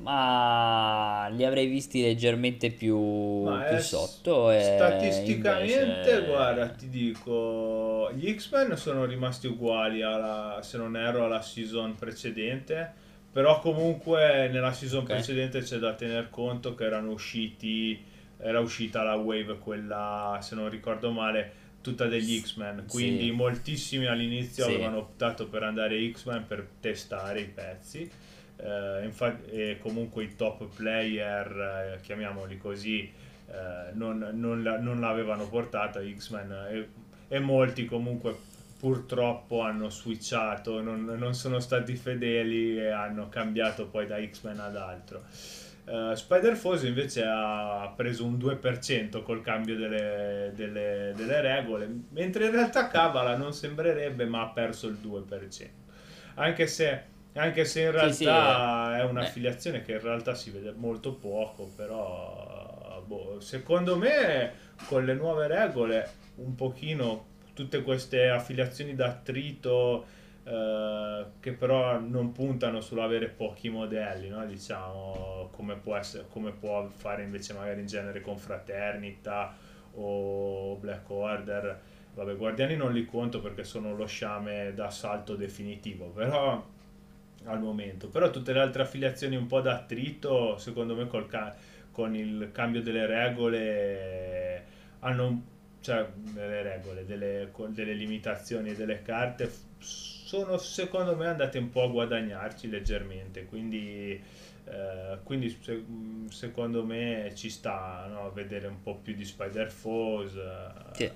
ma li avrei visti leggermente più, più sotto. statisticamente, invece... guarda, ti dico, gli X-Men sono rimasti uguali alla, se non erro, alla season precedente. Però comunque nella season okay. precedente c'è da tener conto che erano usciti, era uscita la wave, quella, se non ricordo male, tutta degli X-Men. Quindi sì. moltissimi all'inizio sì. avevano optato per andare X-Men per testare i pezzi eh, infatti, comunque i top player, eh, chiamiamoli così, eh, non, non, non, l'avevano portata X-Men e, e, molti comunque purtroppo hanno switchato, non, non, sono stati fedeli e hanno cambiato poi da X-Men ad altro. Uh, Spider-Force invece ha preso un 2% col cambio delle, delle, delle, regole, mentre in realtà Cavala non sembrerebbe ma ha perso il 2%. Anche se anche se in realtà sì, sì, è un'affiliazione che in realtà si vede molto poco, però boh, secondo me con le nuove regole un pochino tutte queste affiliazioni d'attrito eh, che però non puntano sull'avere pochi modelli, no? diciamo come può, essere, come può fare invece magari in genere Confraternita o Black Order. Vabbè, Guardiani non li conto perché sono lo sciame d'assalto definitivo, però al momento. Però tutte le altre affiliazioni un po' d'attrito, secondo me col ca- con il cambio delle regole hanno cioè delle regole, delle, delle limitazioni delle carte sono secondo me andate un po' a guadagnarci leggermente, quindi, eh, quindi se, secondo me ci sta no, vedere un po' più di Spider-Foes. Sì.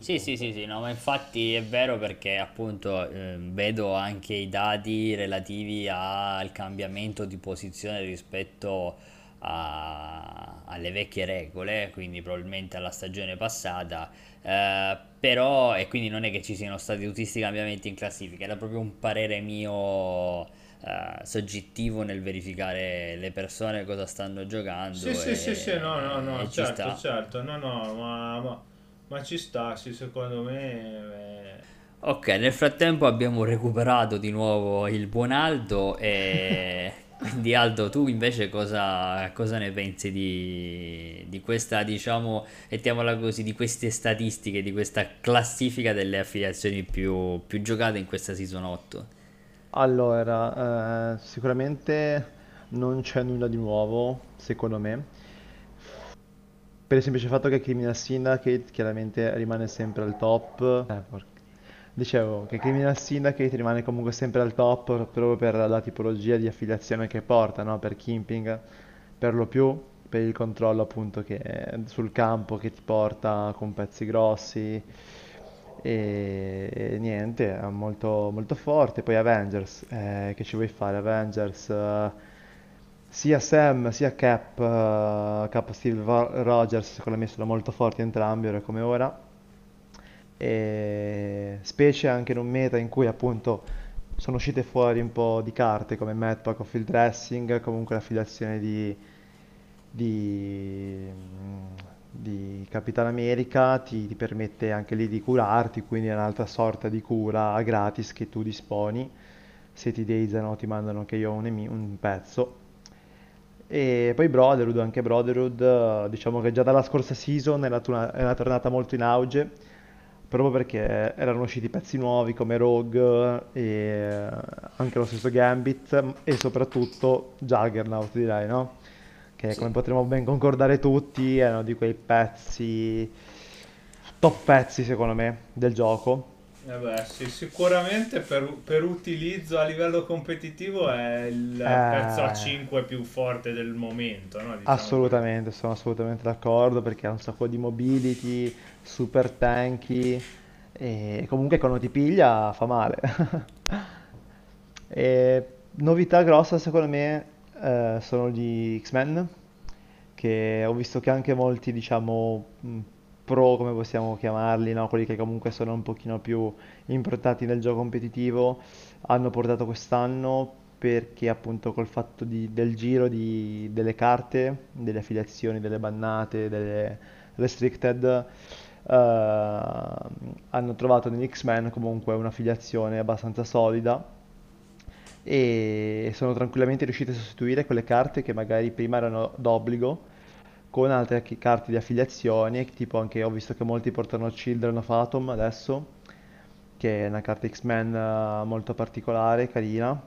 Sì, sì, sì, sì, no, ma infatti è vero perché appunto eh, vedo anche i dati relativi al cambiamento di posizione rispetto a, alle vecchie regole, quindi probabilmente alla stagione passata, eh, però e quindi non è che ci siano stati tutti questi cambiamenti in classifica, era proprio un parere mio eh, soggettivo nel verificare le persone cosa stanno giocando. Sì, e, sì, sì, sì, no, no, no, certo, certo, no, no, ma... ma ma ci sta, sì, secondo me... Eh... Ok, nel frattempo abbiamo recuperato di nuovo il buon Aldo e quindi Aldo tu invece cosa, cosa ne pensi di, di, questa, diciamo, mettiamola così, di queste statistiche, di questa classifica delle affiliazioni più, più giocate in questa season 8? Allora, eh, sicuramente non c'è nulla di nuovo, secondo me per il semplice fatto che Criminal Syndicate chiaramente rimane sempre al top. Eh, Dicevo che Criminal Syndicate rimane comunque sempre al top proprio per la tipologia di affiliazione che porta, no? Per Kimping, per lo più, per il controllo appunto che sul campo che ti porta con pezzi grossi e, e niente, è molto, molto forte. Poi Avengers, eh, che ci vuoi fare? Avengers... Uh, sia Sam sia Cap, uh, Cap Steve Rogers secondo me sono molto forti entrambi ora come ora. E specie anche in un meta in cui appunto sono uscite fuori un po' di carte come Madpack o Field Dressing comunque l'affiliazione di, di, di Capitan America ti, ti, permette anche lì di curarti quindi è un'altra sorta di cura gratis che tu disponi. Se ti deizzano ti mandano che io un, un pezzo e poi Brotherhood, anche Brotherhood, diciamo che già dalla scorsa season era, tuna- era tornata molto in auge, proprio perché erano usciti pezzi nuovi come Rogue e anche lo stesso Gambit e soprattutto Juggernaut direi, no? Che sì. come potremmo ben concordare tutti erano di quei pezzi, top pezzi secondo me del gioco Eh beh, sì, sicuramente per, per utilizzo a livello competitivo è il pezzo Eh, A5 più forte del momento, no? Diciamo così. assolutamente, sono assolutamente d'accordo perché ha un sacco di mobility, super tanky e comunque quando ti piglia fa male. E novità grossa secondo me eh, sono gli X-Men, che ho visto che anche molti, diciamo, pro, come possiamo chiamarli, no? Quelli che comunque sono un pochino più improntati nel gioco competitivo, hanno portato quest'anno perché appunto col fatto di- del giro di- delle carte, delle affiliazioni, delle bannate, delle restricted, eh, hanno trovato negli X-Men comunque un'affiliazione abbastanza solida e sono tranquillamente riusciti a sostituire quelle carte che magari prima erano d'obbligo con altre chi- carte di affiliazione, tipo anche ho visto che molti portano Children of Atom adesso, che è una carta X-Men eh, molto particolare, carina,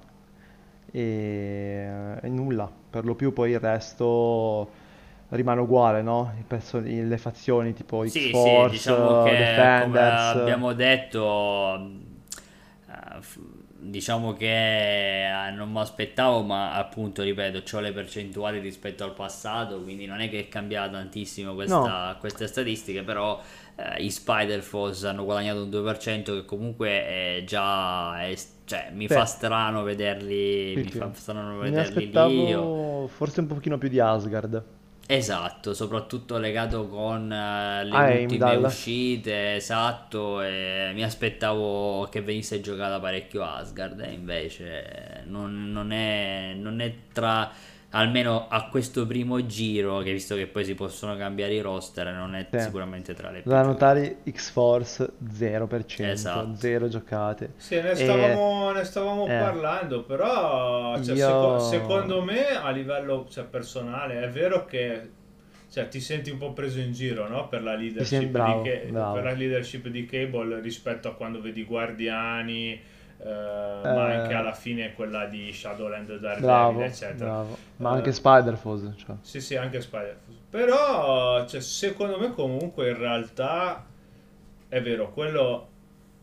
e, e nulla, per lo più poi il resto rimane uguale, no? I perso- i- le fazioni tipo Sì, sì, X-Force, diciamo eh, che come Defenders, abbiamo detto, eh, f- diciamo che eh, non mi aspettavo, ma appunto, ripeto, ho le percentuali rispetto al passato, quindi non è che è cambiata tantissimo no, questa- queste statistiche, però eh, i Spider-Force hanno guadagnato un 2% che comunque è già, è- cioè, mi sì, fa strano vederli, sì, mi sì. fa strano vederli lì. io. forse un pochino più di Asgard. Esatto, soprattutto legato con eh, le Ah, ultime uscite, esatto, e mi aspettavo che venisse giocata parecchio Asgard, e invece non, non è, non è tra, almeno a questo primo giro, che visto che poi si possono cambiare i roster, non è Sì. sicuramente tra le più Da notare X-Force 0%, Esatto. 0 giocate. Sì, ne E stavamo, ne stavamo eh, parlando, però cioè, io seco- secondo me a livello cioè, personale è vero che cioè, ti senti un po' preso in giro, no? Per la bravo, Ca- per la leadership di Cable rispetto a quando vedi Guardiani, eh, ma anche Eh, alla fine quella di Shadowland Daredevil, bravo, eccetera. bravo. Ma anche Eh, Spider-Force, cioè. sì, sì, anche Spider-Man. Però, cioè, secondo me comunque in realtà è vero, quello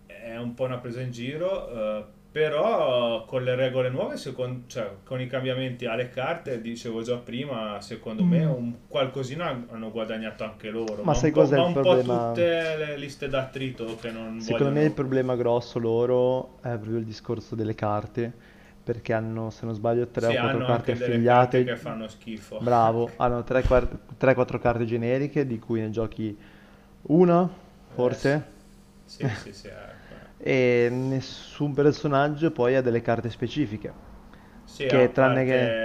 è un po' una presa in giro, eh, però con le regole nuove, secon- cioè con i cambiamenti alle carte, dicevo già prima, secondo me Mm. un qualcosina hanno guadagnato anche loro, Ma ma sai cos'è il problema? tutte le liste d'attrito che non Secondo me il vogliono... problema grosso loro è proprio il discorso delle carte, perché hanno, se non sbaglio, 3 Sì, o 4 hanno carte delle carte che affiliate. fanno schifo. Bravo, hanno 3-4 carte generiche, di cui ne giochi una, Eh, sì, forse, sì, sì, sì, ecco. E nessun personaggio poi ha delle carte specifiche, Sì, a che tranne che...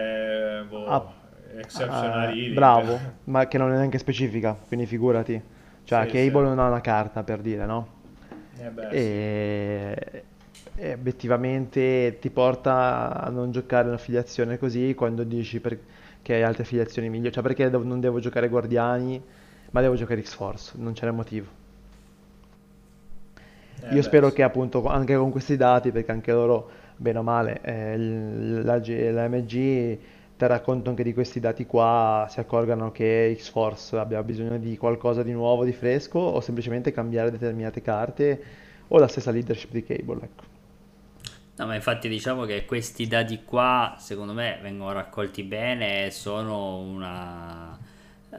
boh, Exceptional ah, Healing. bravo, ma che non è neanche specifica, quindi figurati. Cioè, Sì, sì. Cable non ha una carta per dire, no? Eh beh, sì. E, e obiettivamente ti porta a non giocare un'affiliazione così quando dici per- che hai altre affiliazioni migliori. Cioè, perché non devo giocare Guardiani, ma devo giocare X-Force, non c'è motivo. Eh Io beh, spero che appunto anche con questi dati, perché anche loro, bene o male, eh, il- la, G- la MG terrà conto anche di questi dati qua, si accorgano che X-Force abbia bisogno di qualcosa di nuovo, di fresco, o semplicemente cambiare determinate carte, o la stessa leadership di Cable, ecco. No, ma infatti diciamo che questi dati qua, secondo me, vengono raccolti bene e sono una, eh,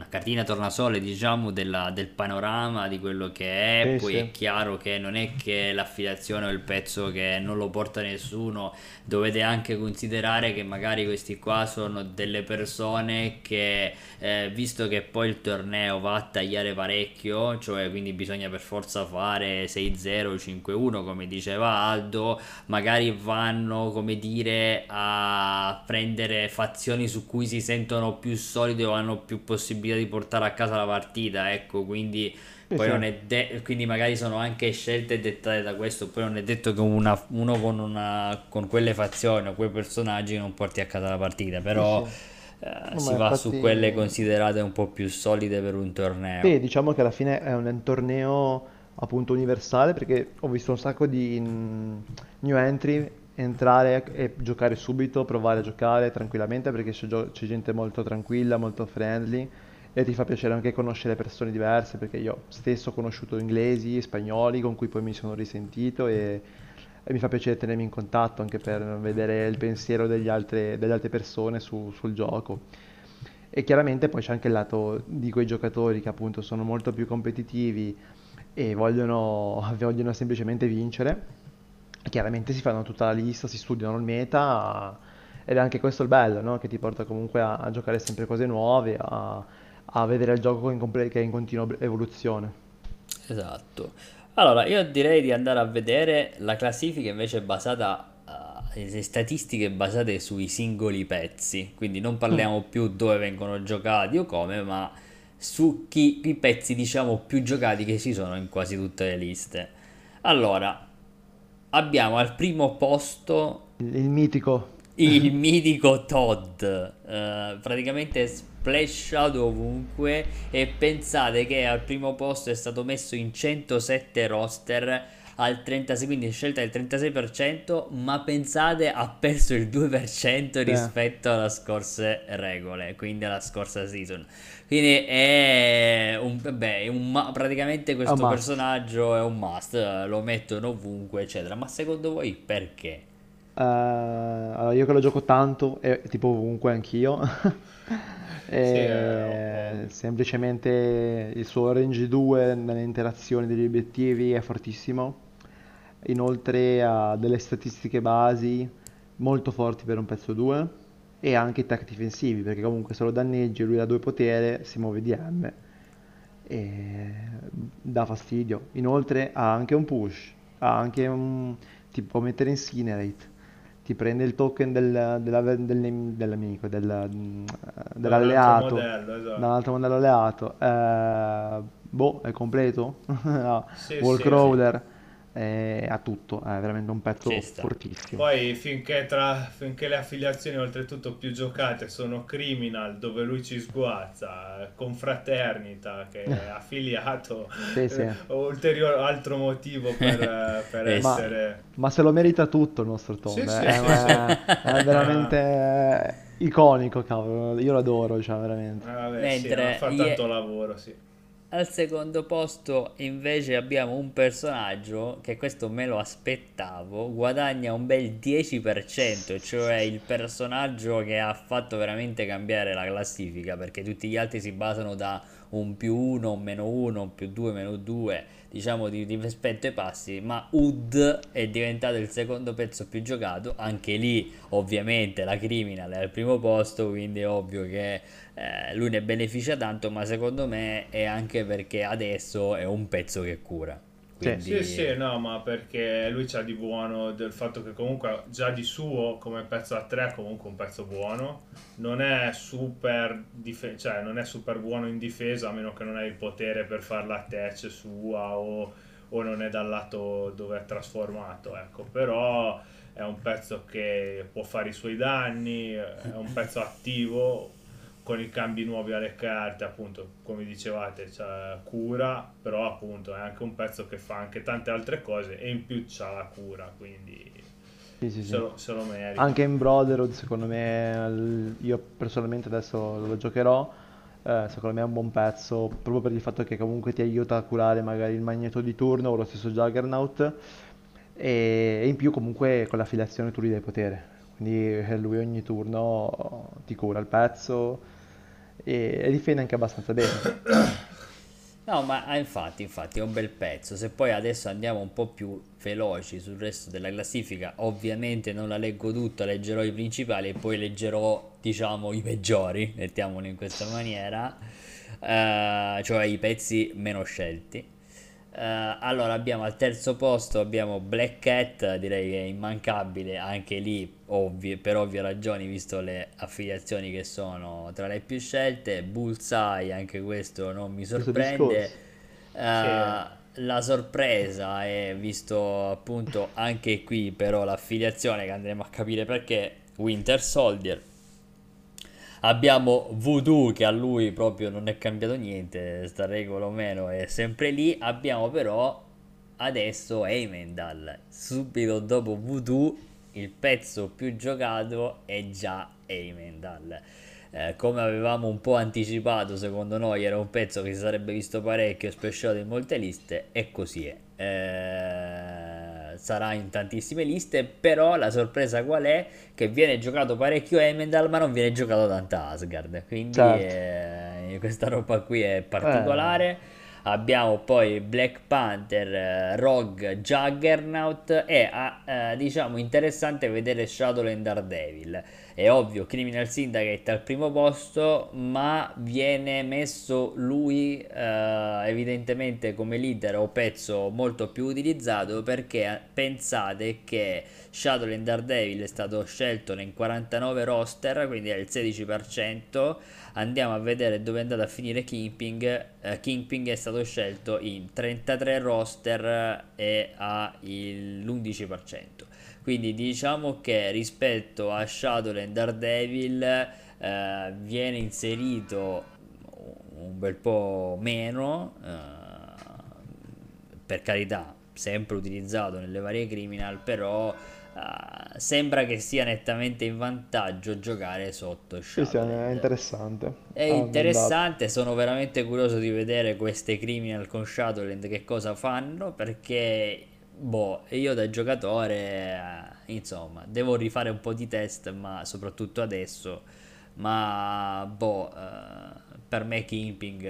una cartina tornasole, diciamo, della- del panorama di quello che è. Sì, Poi è sì. chiaro che non è che l'affiliazione o il pezzo che non lo porta nessuno, dovete anche considerare che magari questi qua sono delle persone che, eh, visto che poi il torneo va a tagliare parecchio, cioè quindi bisogna per forza fare 6-0, 5-1, come diceva Aldo, magari vanno, come dire, a prendere fazioni su cui si sentono più solide o hanno più possibilità di portare a casa la partita, ecco, quindi Sì, poi sì. non è de- quindi magari sono anche scelte dettate da questo, poi non è detto che una- uno con, una, con quelle fazioni o quei personaggi non porti a casa la partita, Sì, però sì. eh, No, si va su quelle infatti... considerate un po' più solide per un torneo. Sì, diciamo che alla fine è un torneo appunto universale perché ho visto un sacco di mm, new entry entrare e giocare subito, provare a giocare tranquillamente perché c'è gio- c'è gente molto tranquilla, molto friendly e ti fa piacere anche conoscere persone diverse perché io stesso ho conosciuto inglesi, spagnoli con cui poi mi sono risentito e, e mi fa piacere tenermi in contatto anche per vedere il pensiero altre, delle altre persone su- sul gioco. E chiaramente poi c'è anche il lato di quei giocatori che appunto sono molto più competitivi e vogliono, vogliono semplicemente vincere. Chiaramente si fanno tutta la lista, si studiano il meta ed è anche questo il bello, no? Che ti porta comunque a, a giocare sempre cose nuove, a, a vedere il gioco in comple- che è in continua evoluzione. Esatto. Allora, io direi di andare a vedere la classifica invece basata, eh, le statistiche basate sui singoli pezzi, quindi non Mm. parliamo più dove vengono giocati o come, ma su chi, i pezzi diciamo più giocati che ci sono in quasi tutte le liste. Allora, abbiamo al primo posto Il, mitico, il mitico Todd, eh, praticamente splashato ovunque e pensate che al primo posto è stato messo in 107 roster al 36, quindi scelta del 36%, ma pensate ha perso il 2% sì. rispetto alle scorse regole, quindi alla scorsa season. Quindi è un, beh, un praticamente questo personaggio è un must, lo mettono ovunque, eccetera. Ma secondo voi perché? Eh, allora io che lo gioco tanto e tipo ovunque anch'io, E un semplicemente il suo range 2 nelle interazioni degli obiettivi è fortissimo, inoltre ha delle statistiche basi molto forti per un pezzo 2 e anche i tech difensivi perché comunque se lo danneggi e lui ha due potere si muove DM e dà fastidio. Inoltre ha anche un push, ha anche un... ti può mettere Incinerate, ti prende il token del, della- del dell'amico, del- mm, dell'alleato, modello, esatto. altro modello alleato. Eh, boh, è completo? Ha Sì, sì, sì. Eh, ha tutto, è veramente un pezzo fortissimo. Poi finché, tra, finché le affiliazioni oltretutto più giocate sono Criminal dove lui ci sguazza, Confraternita che è affiliato, Sì, sì. eh, ulteriore altro motivo per, per Eh, Ma, essere... ma se lo merita tutto il nostro Tom, Sì, eh, sì, è, sì, sì. è veramente eh, iconico, cavolo, io lo adoro, cioè veramente. Eh, vabbè, sì, Mentre fa ie- tanto lavoro, sì. Al secondo posto invece abbiamo un personaggio che questo me lo aspettavo, guadagna un bel 10%, cioè il personaggio che ha fatto veramente cambiare la classifica, perché tutti gli altri si basano da un più 1, un meno 1, un più 2, meno 2, diciamo di, di rispetto ai passi, ma Ud è diventato il secondo pezzo più giocato, anche lì ovviamente la Criminal è al primo posto, quindi è ovvio che eh, lui ne beneficia tanto, ma secondo me è anche perché adesso è un pezzo che cura. Sì. Quindi Sì, sì, no, ma perché lui c'ha di buono del fatto che comunque già di suo come pezzo a 3 è comunque un pezzo buono, non è super dife- cioè non è super buono in difesa a meno che non hai il potere per fare la tech sua o, o non è dal lato dove è trasformato, ecco, però è un pezzo che può fare i suoi danni, è un pezzo attivo con i cambi nuovi alle carte, appunto, come dicevate, c'ha cura, però appunto è anche un pezzo che fa anche tante altre cose e in più c'ha la cura, quindi Sì, sì, se sì. lo, se lo merita. Anche in Brotherhood, secondo me, io personalmente adesso lo giocherò, eh, secondo me è un buon pezzo, proprio per il fatto che comunque ti aiuta a curare magari il magneto di turno o lo stesso Juggernaut, e, e in più comunque con l'affiliazione tu gli dai potere, quindi lui ogni turno ti cura il pezzo e, difende anche abbastanza bene. No, ma ah, infatti, infatti è un bel pezzo. Se poi adesso andiamo un po' più veloci sul resto della classifica, ovviamente non la leggo tutta, leggerò i principali e poi leggerò, diciamo, i peggiori, mettiamoli in questa maniera, eh, cioè i pezzi meno scelti. Eh, allora abbiamo al terzo posto abbiamo Black Cat, direi che è immancabile anche lì, ovvie- per ovvie ragioni, visto le affiliazioni che sono tra le più scelte. Bullseye, anche questo non mi sorprende. discorso. Eh, la sorpresa è visto appunto anche qui, però l'affiliazione che andremo a capire perché Winter Soldier. Abbiamo Voodoo che a lui proprio non è cambiato niente, sta regola o meno è sempre lì. Abbiamo però adesso Heimendal. Subito dopo Voodoo il pezzo più giocato è già Heimendal. eh, come avevamo un po' anticipato, secondo noi era un pezzo che si sarebbe visto parecchio speciato in molte liste e così è. Eh, sarà in tantissime liste, però la sorpresa qual è? Che viene giocato parecchio Emendal, ma non viene giocato tanta Asgard. Quindi certo. eh, questa roba qui è particolare. Eh. Abbiamo poi Black Panther, eh, Rogue, Juggernaut e eh, diciamo interessante vedere Shadowland Daredevil. È ovvio, Criminal Syndicate al primo posto, ma viene messo lui eh, evidentemente come leader o pezzo molto più utilizzato perché pensate che Shadowland Daredevil è stato scelto nel 49 roster, quindi è il 16% andiamo a vedere dove è andato a finire Kingping. Uh, Kingping è stato scelto in 33 roster e ha l'11%. Quindi diciamo che rispetto a Shadowland Daredevil uh, viene inserito un bel po' meno, uh, per carità, sempre utilizzato nelle varie criminal, però Uh, sembra che sia nettamente in vantaggio giocare sotto Shadowland. Sì, sì, è interessante. È ah, interessante, sono veramente curioso di vedere queste criminal con Shadowland che cosa fanno perché boh, io da giocatore uh, insomma, devo rifare un po' di test, ma soprattutto adesso ma boh, uh, per me Kimping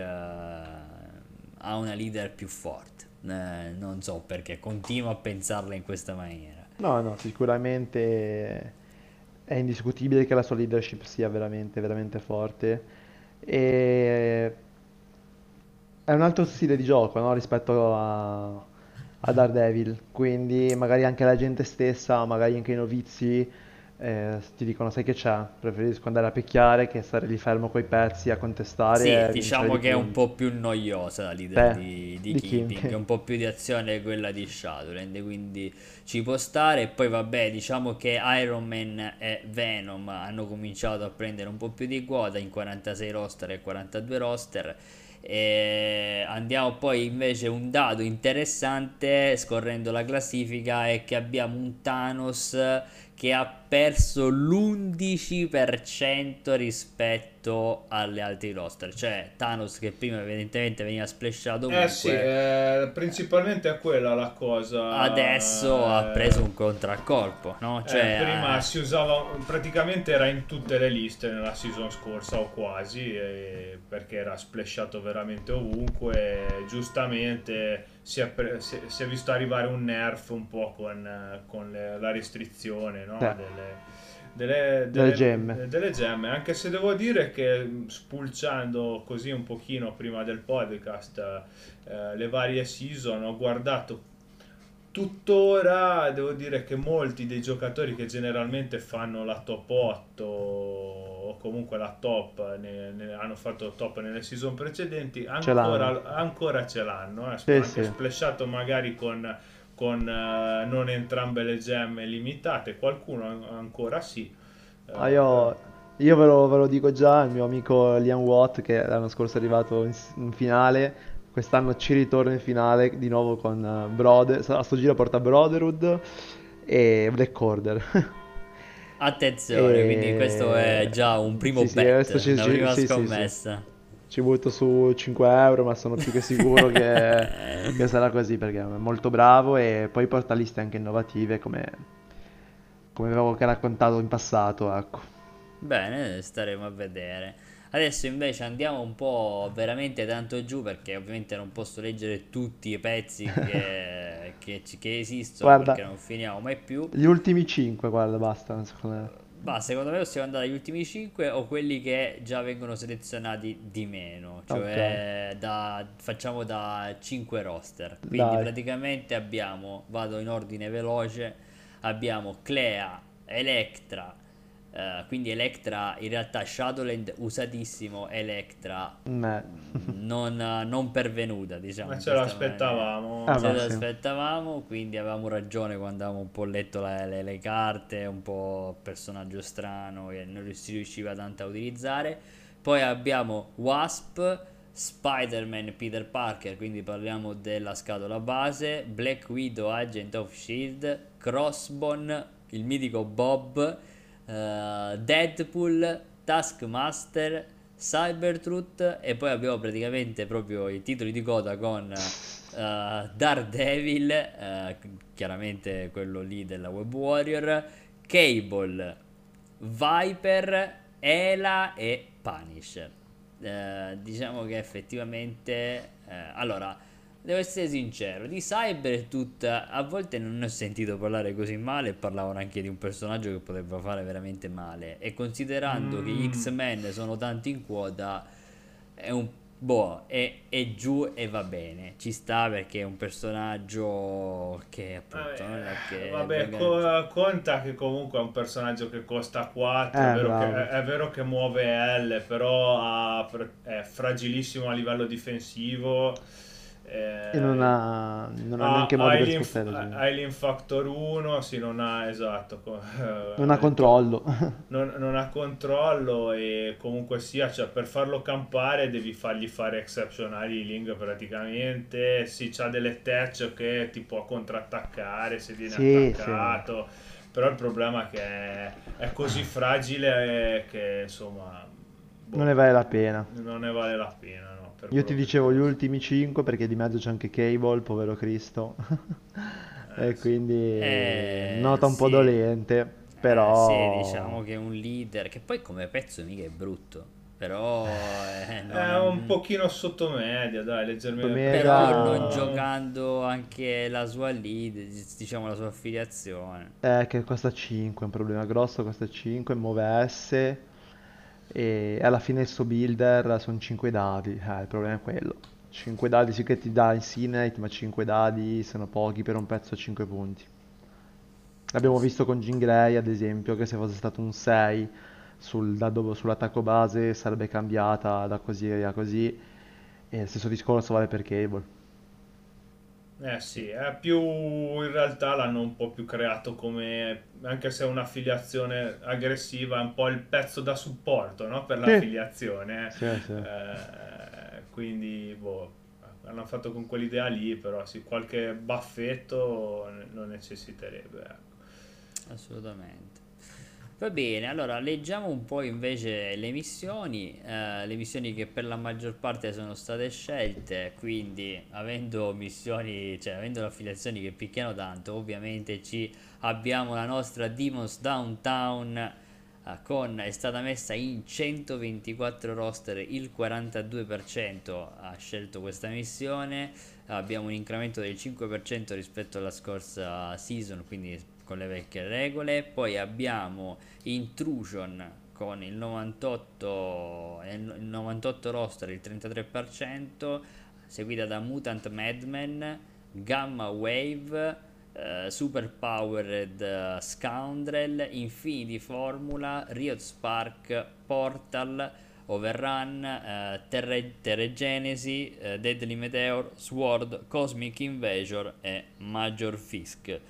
ha una leader più forte. Eh, non so perché continuo a pensarla in questa maniera. No, no, sicuramente è indiscutibile che la sua leadership sia veramente, veramente forte. E è un altro stile di gioco, no? Rispetto a, a Daredevil. Quindi magari anche la gente stessa, magari anche i novizi eh, ti dicono sai che c'è, preferisco andare a picchiare che stare lì fermo coi pezzi a contestare. Sì, diciamo che è un po' più noiosa la leader Beh, di, di, di Keeping, un po' più di azione quella di Shadowland, quindi ci può stare. E poi vabbè, diciamo che Iron Man e Venom hanno cominciato a prendere un po' più di quota in 46 roster e 42 roster. E andiamo poi invece un dato interessante scorrendo la classifica è che abbiamo un Thanos che ha perso l'11% rispetto alle altre roster. Cioè Thanos che prima evidentemente veniva splashato ovunque. Eh sì, eh, principalmente è quella la cosa. Adesso eh, ha preso un contraccolpo, no? Eh, cioè, prima si usava, praticamente era in tutte le liste nella season scorsa o quasi, perché era splashato veramente ovunque. Giustamente si è, pre- si, si è, visto arrivare un nerf un po' con, con le, la restrizione no? delle, delle, delle, delle, gemme. delle gemme. Anche se devo dire che spulciando così un pochino prima del podcast eh, le varie season ho guardato tuttora devo dire che molti dei giocatori che generalmente fanno la top 8 o comunque la top ne, ne hanno fatto top nelle season precedenti ancora, ancora ce l'hanno eh. sì, anche sì. splashato magari con, con uh, non entrambe le gemme limitate qualcuno ancora sì ah, io, io ve, lo, ve, lo, dico già il mio amico Liam Watt che l'anno scorso è arrivato in, in finale quest'anno ci ritorna in finale di nuovo con uh, Brother a sto giro porta Brotherhood e Black Order Attenzione, e... quindi questo è già un primo sì, bet, sì, una prima sì, scommessa. Ci butto su 5 euro, ma sono più che sicuro che, che, sarà così perché è molto bravo e poi porta liste anche innovative come, come avevo raccontato in passato. Ecco. Bene, staremo a vedere. Adesso invece andiamo un po' veramente tanto giù perché ovviamente non posso leggere tutti i pezzi che, che, che esistono guarda, perché non finiamo mai più. Gli ultimi 5, guarda, basta. Secondo me. Bah, secondo me possiamo andare agli ultimi 5 o quelli che già vengono selezionati di meno, cioè okay. da, facciamo da 5 roster. Quindi Dai. praticamente abbiamo, vado in ordine veloce, abbiamo Clea, Electra, Uh, quindi Electra in realtà Shadowland usatissimo Electra non, non, pervenuta diciamo ma ce l'aspettavamo ah, ce l'aspettavamo quindi avevamo ragione quando avevamo un po' letto le, le, le carte un po' personaggio strano che non si riusciva tanto a utilizzare. Poi abbiamo Wasp Spider-Man Peter Parker quindi parliamo della scatola base Black Widow Agent of Shield Crossbone il mitico Bob uh, Deadpool Taskmaster, Cybertruth e poi abbiamo praticamente proprio i titoli di coda con uh, Daredevil, uh, chiaramente quello lì della Web Warrior, Cable, Viper, Ela e Punisher. Uh, diciamo che effettivamente... allora, devo essere sincero, di Cybertooth a volte non ne ho sentito parlare così male, parlavano anche di un personaggio che potrebbe fare veramente male. E considerando mm. che gli X-Men sono tanti in quota è un boh, è, è, giù e va bene, ci sta perché è un personaggio che appunto vabbè, non è che vabbè co- conta che comunque è un personaggio che costa 4, eh, è, vero che, è, vero che, muove L, però ha, è fragilissimo a livello difensivo e non ha, non ha neanche modo per spostare. Alien Factor 1, sì, non ha, esatto. non ha controllo. Non, non, ha controllo e comunque sia, cioè, per farlo campare devi fargli fare exceptional healing praticamente. Sì, c'ha delle tech che ti può contrattaccare se viene sì, attaccato. Sì. Però il problema è che è, è così fragile che insomma... Boh, non ne vale la pena. Non ne vale la pena. Io ti dicevo gli ultimi 5 perché di mezzo c'è anche Cable, povero Cristo. e eh, quindi eh, nota un sì. po' dolente, però... Eh, sì, diciamo che è un leader, che poi come pezzo mica è brutto. Però eh, non... è un pochino sottomedia, dai, leggermente. Però non giocando anche la sua lead, diciamo la sua affiliazione. Eh, che costa 5, è un problema grosso, costa 5, muove S e alla fine il suo builder sono 5 dadi, eh, il problema è quello. 5 dadi sì che ti dà Incinite, ma 5 dadi sono pochi per un pezzo a 5 punti. L'abbiamo visto con Jean Grey ad esempio, che se fosse stato un 6 sul sull'attacco base sarebbe cambiata da così a così. E lo stesso discorso vale per Cable. Eh sì, è più in realtà l'hanno un po' più creato come, anche se è un'affiliazione aggressiva, è un po' il pezzo da supporto no? per l'affiliazione. Sì, sì. Eh, quindi, boh, hanno fatto con quell'idea lì, però sì, qualche baffetto lo necessiterebbe. Ecco. Assolutamente. Va bene, allora leggiamo un po' invece le missioni, eh, le missioni che per la maggior parte sono state scelte, quindi avendo missioni, cioè avendo affiliazioni che picchiano tanto, ovviamente ci abbiamo la nostra Demons Downtown eh, con, è stata messa in 124 roster, il 42% ha scelto questa missione, abbiamo un incremento del 5% rispetto alla scorsa season, quindi con le vecchie regole, poi abbiamo Intrusion con il 98, il 98 roster, il 33%, seguita da Mutant Madman, Gamma Wave, uh, Super Powered uh, Scoundrel, Infinity Formula, Riot Spark, Portal, Overrun, uh, Terre, Terre Genesi, uh, Deadly Meteor, Sword, Cosmic Invasion e Major Fisk.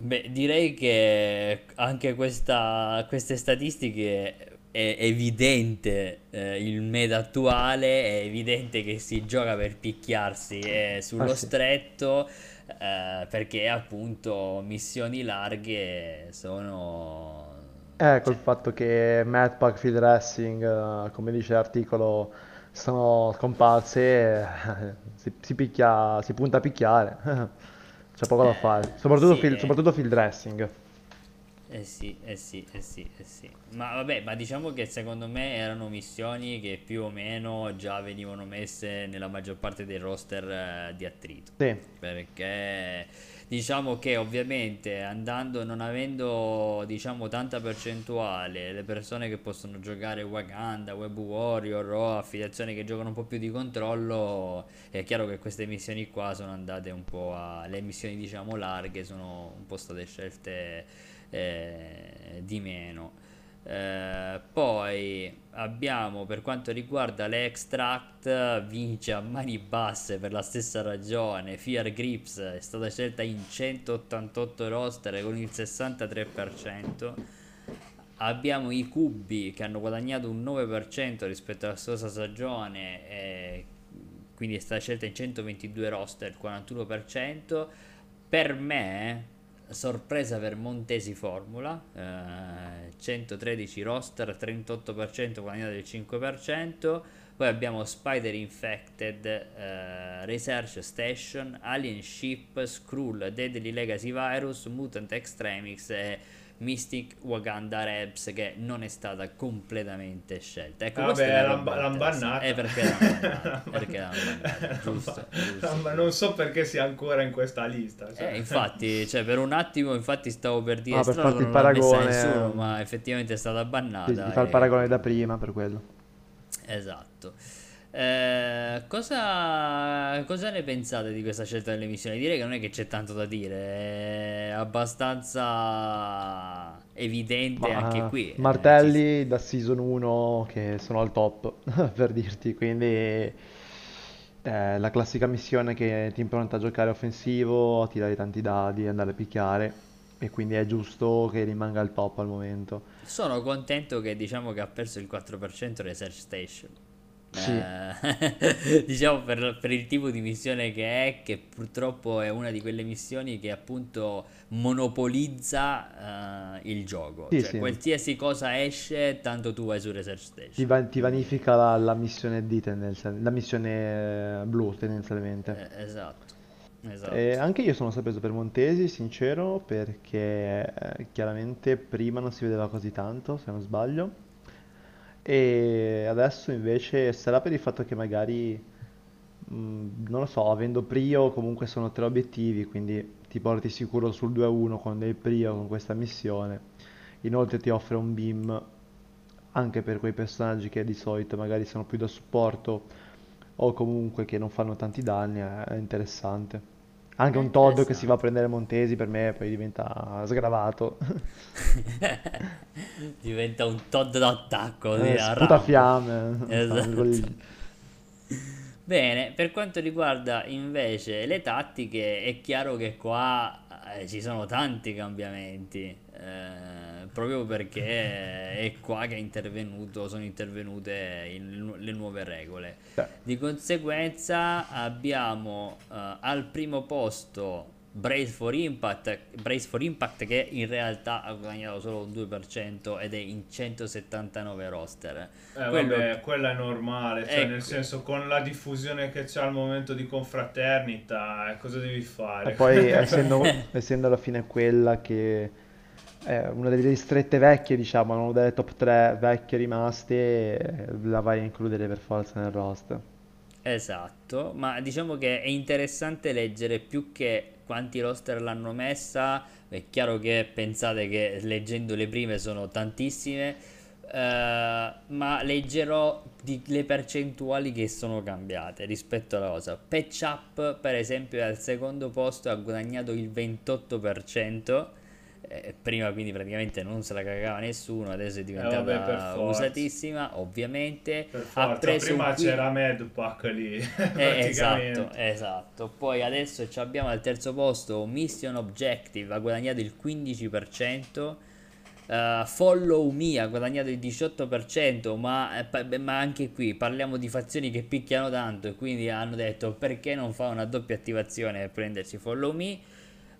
Beh, direi che anche questa, queste statistiche è evidente eh, il meta attuale, è evidente che si gioca per picchiarsi eh, sullo ah, sì. stretto eh, perché appunto missioni larghe sono... Eh, col cioè... fatto che Madpack Field Racing, eh, come dice l'articolo, sono scomparse, eh, si, si, picchia, si punta a picchiare. C'è poco da fare. Soprattutto, sì, field, eh. soprattutto field dressing. Eh sì, eh sì, eh sì, eh sì. Ma vabbè, ma diciamo che secondo me erano missioni che più o meno già venivano messe nella maggior parte dei roster eh, di attrito. Sì. Perché diciamo che ovviamente andando non avendo diciamo tanta percentuale le persone che possono giocare Wakanda, Web Warrior o affiliazioni che giocano un po' più di controllo è chiaro che queste missioni qua sono andate un po' a le missioni diciamo larghe sono un po' state scelte eh, di meno eh, poi abbiamo per quanto riguarda le extract vince a mani basse per la stessa ragione. Fear Grips è stata scelta in 188 roster con il 63% abbiamo i cubi che hanno guadagnato un 9% rispetto alla scorsa stagione e quindi è stata scelta in 122 roster il 41% per me sorpresa per Montesi Formula, eh, 113 roster, 38% guadagnato del 5%, poi abbiamo Spider Infected, eh, Research Station, Alien Ship, Skrull, Deadly Legacy Virus, Mutant Extremix e Mystic Wakanda Rebs che non è stata completamente scelta. Ecco, Vabbè, l'hanno l'han bannata. È perché l'hanno bannata. perché l'hanno bannata. Giusto, giusto. Non so perché sia ancora in questa lista. Cioè. Eh, infatti, cioè, per un attimo infatti stavo per dire Ah, per farti il paragone, nessuno, ma effettivamente è stata bannata. Sì, ti fa il e- paragone da prima per quello. Esatto. Eh, cosa, cosa ne pensate di questa scelta delle missioni? Direi che non è che c'è tanto da dire, è abbastanza evidente Ma, anche qui. eh, Martelli da season 1 che sono al top, per dirti, quindi eh, la classica missione che ti impronta a giocare offensivo, a tirare tanti dadi, andare a picchiare, e quindi è giusto che rimanga al top al momento. Sono contento che diciamo che ha perso il 4% Research Station. Sì. Eh, diciamo per, per il tipo di missione che è, che purtroppo è una di quelle missioni che appunto monopolizza eh, il gioco. Sì, cioè, sì. qualsiasi cosa esce, tanto tu vai su Research Station. Ti, va- ti vanifica la, la missione D tendenzialmente, la missione eh, blu tendenzialmente. Eh, esatto, esatto. E anche io sono sorpreso per Montesi, sincero, perché eh, chiaramente prima non si vedeva così tanto, se non sbaglio. E adesso invece sarà per il fatto che magari, mh, non lo so, avendo Prio comunque sono tre obiettivi, quindi ti porti sicuro sul 2-1 con del Prio con questa missione. Inoltre ti offre un beam anche per quei personaggi che di solito magari sono più da supporto o comunque che non fanno tanti danni, è è interessante. Anche un Todd che si va a prendere Montesi per me poi diventa sgravato. Diventa un Todd d'attacco, Eh, sputa fiamme. Esatto. Bene, per quanto riguarda invece le tattiche, è chiaro che qua eh, ci sono tanti cambiamenti, eh, proprio perché è qua che è intervenuto, sono intervenute il- le nuove regole. Beh, Di conseguenza abbiamo eh, al primo posto Brace for Impact, Brace for Impact che in realtà ha guadagnato solo un 2% ed è in 179 roster. Eh, Quello- vabbè, quella è normale, cioè Ecco. nel senso con la diffusione che c'è al momento di confraternita, eh, cosa devi fare? E poi essendo, essendo alla fine quella che è una delle ristrette vecchie, diciamo, una delle top 3 vecchie rimaste, eh, la vai a includere per forza nel roster. Esatto, ma diciamo che è interessante leggere più che quanti roster l'hanno messa. È chiaro che pensate che leggendo le prime sono tantissime, eh, ma leggerò di- le percentuali che sono cambiate rispetto alla cosa. Patch Up, per esempio, è al secondo posto, ha guadagnato il 28%. Eh, prima quindi praticamente non se la cagava nessuno, adesso è diventata vabbè, per forza. usatissima, ovviamente. Per ha forza, preso prima qui- c'era Madpack lì, eh, esatto, esatto. Poi adesso ci abbiamo al terzo posto Mission Objective, ha guadagnato il 15%. eh, follow Me ha guadagnato il 18%, ma, eh, ma anche qui parliamo di fazioni che picchiano tanto e quindi hanno detto perché non fa una doppia attivazione per prendersi Follow Me.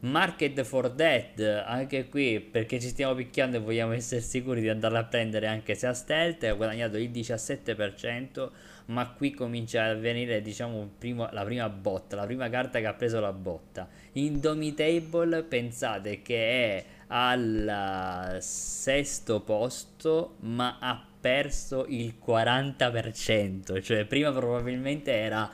Market for Dead, anche qui perché ci stiamo picchiando e vogliamo essere sicuri di andarla a prendere anche se a stealth, ha guadagnato il 17%, ma qui comincia a venire diciamo primo- la prima botta, la prima carta che ha preso la botta. Indomitable pensate che è al sesto posto, ma ha perso il 40%, cioè prima probabilmente era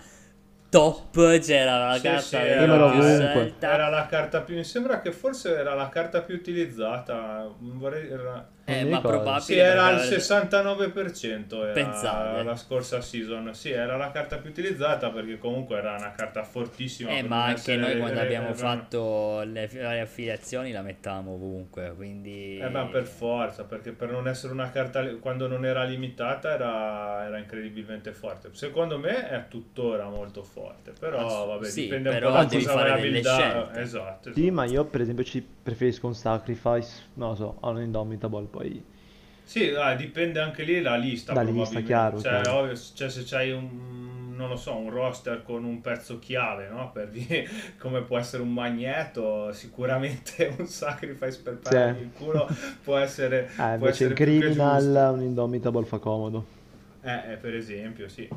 top, c'era la Sì, carta sì, era più scelta. Era la carta più. Mi sembra che forse era la carta più utilizzata. non Vorrei, era- Eh, ma probabile Sì, era al perché- 69% era Pensate. la scorsa season. Sì, era la carta più utilizzata perché comunque era una carta fortissima. Eh, ma anche essere- noi quando abbiamo eh, fatto le varie affiliazioni la mettavamo ovunque, quindi... Eh, ma per forza, perché per non essere una carta quando non era limitata era, era incredibilmente forte. Secondo me è tuttora molto forte, però Ass- vabbè, sì, dipende un però po' da devi cosa fare delle scelte. Esatto, Sì, esatto. ma io per esempio ci preferisco un Sacrifice, non lo so, a un Indomitable, poi Sì, ah, dipende anche lì la lista, Da lista, chiaro, Cioè, chiaro. ovvio, cioè, se c'hai un, non lo so, un roster con un pezzo chiave, no? Per dire, come può essere un magneto, sicuramente un sacrifice per Sì. perdergli il culo può essere, Eh, può invece in essere che Criminal un Indomitable fa comodo. Eh, eh, per esempio, sì.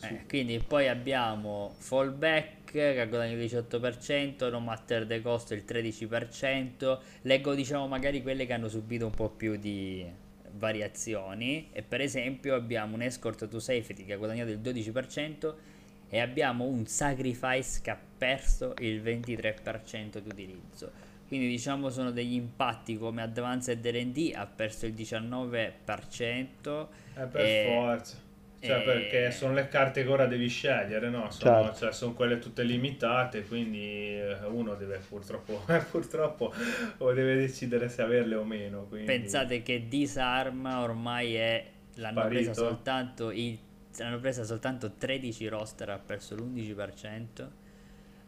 Eh, quindi poi abbiamo Fallback che ha guadagnato il 18%, No Matter the Cost il 13%. Leggo diciamo magari quelle che hanno subito un po' più di variazioni e per esempio abbiamo un Escort to Safety che ha guadagnato il 12% e abbiamo un Sacrifice che ha perso il 23% di utilizzo. Quindi diciamo sono degli impatti come Advanced R&D ha perso il 19%. Eh, per e- forza. Cioè, e- perché sono le carte che ora devi scegliere, no? Sono, Certo. cioè, sono quelle tutte limitate, quindi eh, uno deve purtroppo, purtroppo o deve decidere se averle o meno. Quindi... Pensate che Disarm ormai è l'hanno Sparito. presa soltanto i, l'hanno presa soltanto 13 roster, ha perso l'11%.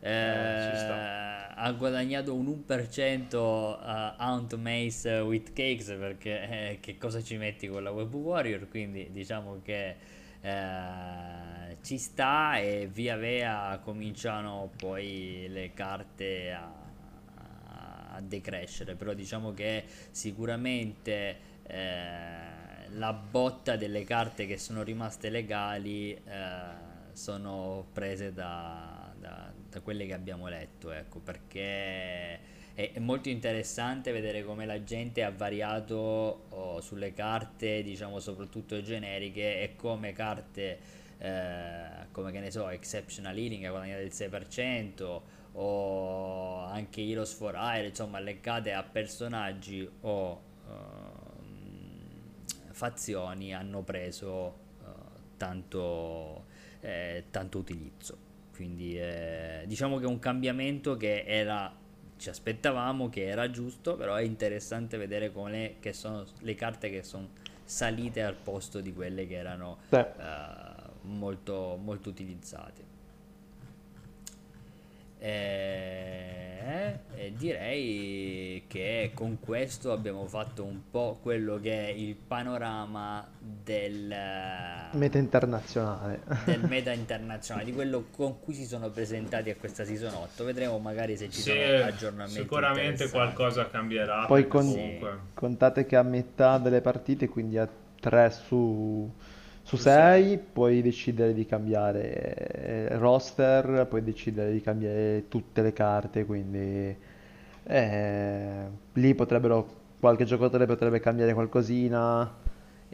Eh, Eh, ha guadagnato un 1% a Aunt Mace with Cakes perché eh, che cosa ci metti con la Web Warrior quindi diciamo che eh, ci sta e via via cominciano poi le carte a, a decrescere però diciamo che sicuramente eh, la botta delle carte che sono rimaste legali eh, sono prese da, da- da quelle che abbiamo letto ecco perché è, è molto interessante vedere come la gente ha variato oh, sulle carte diciamo soprattutto generiche e come carte eh, come che ne so Exceptional Healing ha guadagnato il 6% o anche Heroes for Hire insomma leggate a personaggi o ehm, fazioni hanno preso eh, tanto, eh, tanto utilizzo. Quindi eh, diciamo che è un cambiamento che era ci aspettavamo che era giusto però è interessante vedere come che sono le carte che sono salite al posto di quelle che erano Sì. eh, molto, molto utilizzate. E, e direi che con questo abbiamo fatto un po' quello che è il panorama del, Meta internazionale. del meta internazionale, di quello con cui si sono presentati a questa season 8. Vedremo magari se ci Sì, sono aggiornamenti. sicuramente qualcosa cambierà. Poi con- comunque... Contate che a metà delle partite, quindi a 3 su, su Su 6, puoi decidere di cambiare eh, roster, puoi decidere di cambiare tutte le carte, quindi eh, lì potrebbero, qualche giocatore potrebbe cambiare qualcosina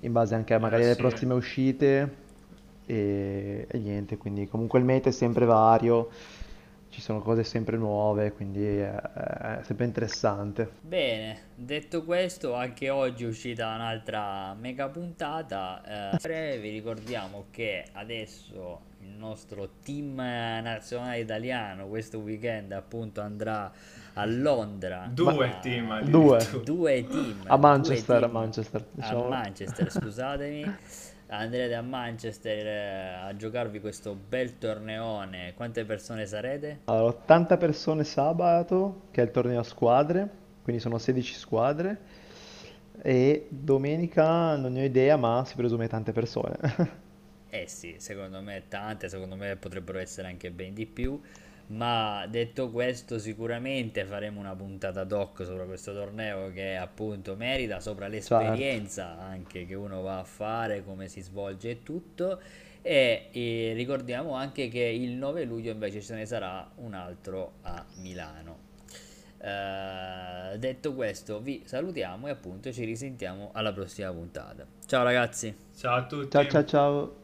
in base anche a magari Eh, alle sì. prossime uscite e, e niente, quindi comunque il meta è sempre vario, ci sono cose sempre nuove, quindi è, è sempre interessante. Bene, detto questo, anche oggi è uscita un'altra mega puntata. Eh, vi ricordiamo che adesso il nostro team nazionale italiano questo weekend appunto andrà a Londra. Due a- team Due. Due team. A Manchester, a team. Manchester, A diciamo. Manchester, scusatemi. Andrete a Manchester eh, a giocarvi questo bel torneone. Quante persone sarete? Allora, 80 persone sabato, che è il torneo a squadre, quindi sono 16 squadre, e domenica non ne ho idea, ma si presume tante persone. Eh sì, secondo me tante, secondo me potrebbero essere anche ben di più. Ma detto questo, sicuramente faremo una puntata doc sopra questo torneo che appunto merita, sopra l'esperienza anche che uno va a fare, come si svolge e tutto. E, e ricordiamo anche che il 9 luglio invece ce ne sarà un altro a Milano. Eh, detto questo, vi salutiamo e appunto ci risentiamo alla prossima puntata. Ciao ragazzi! Ciao a tutti. Ciao ciao ciao.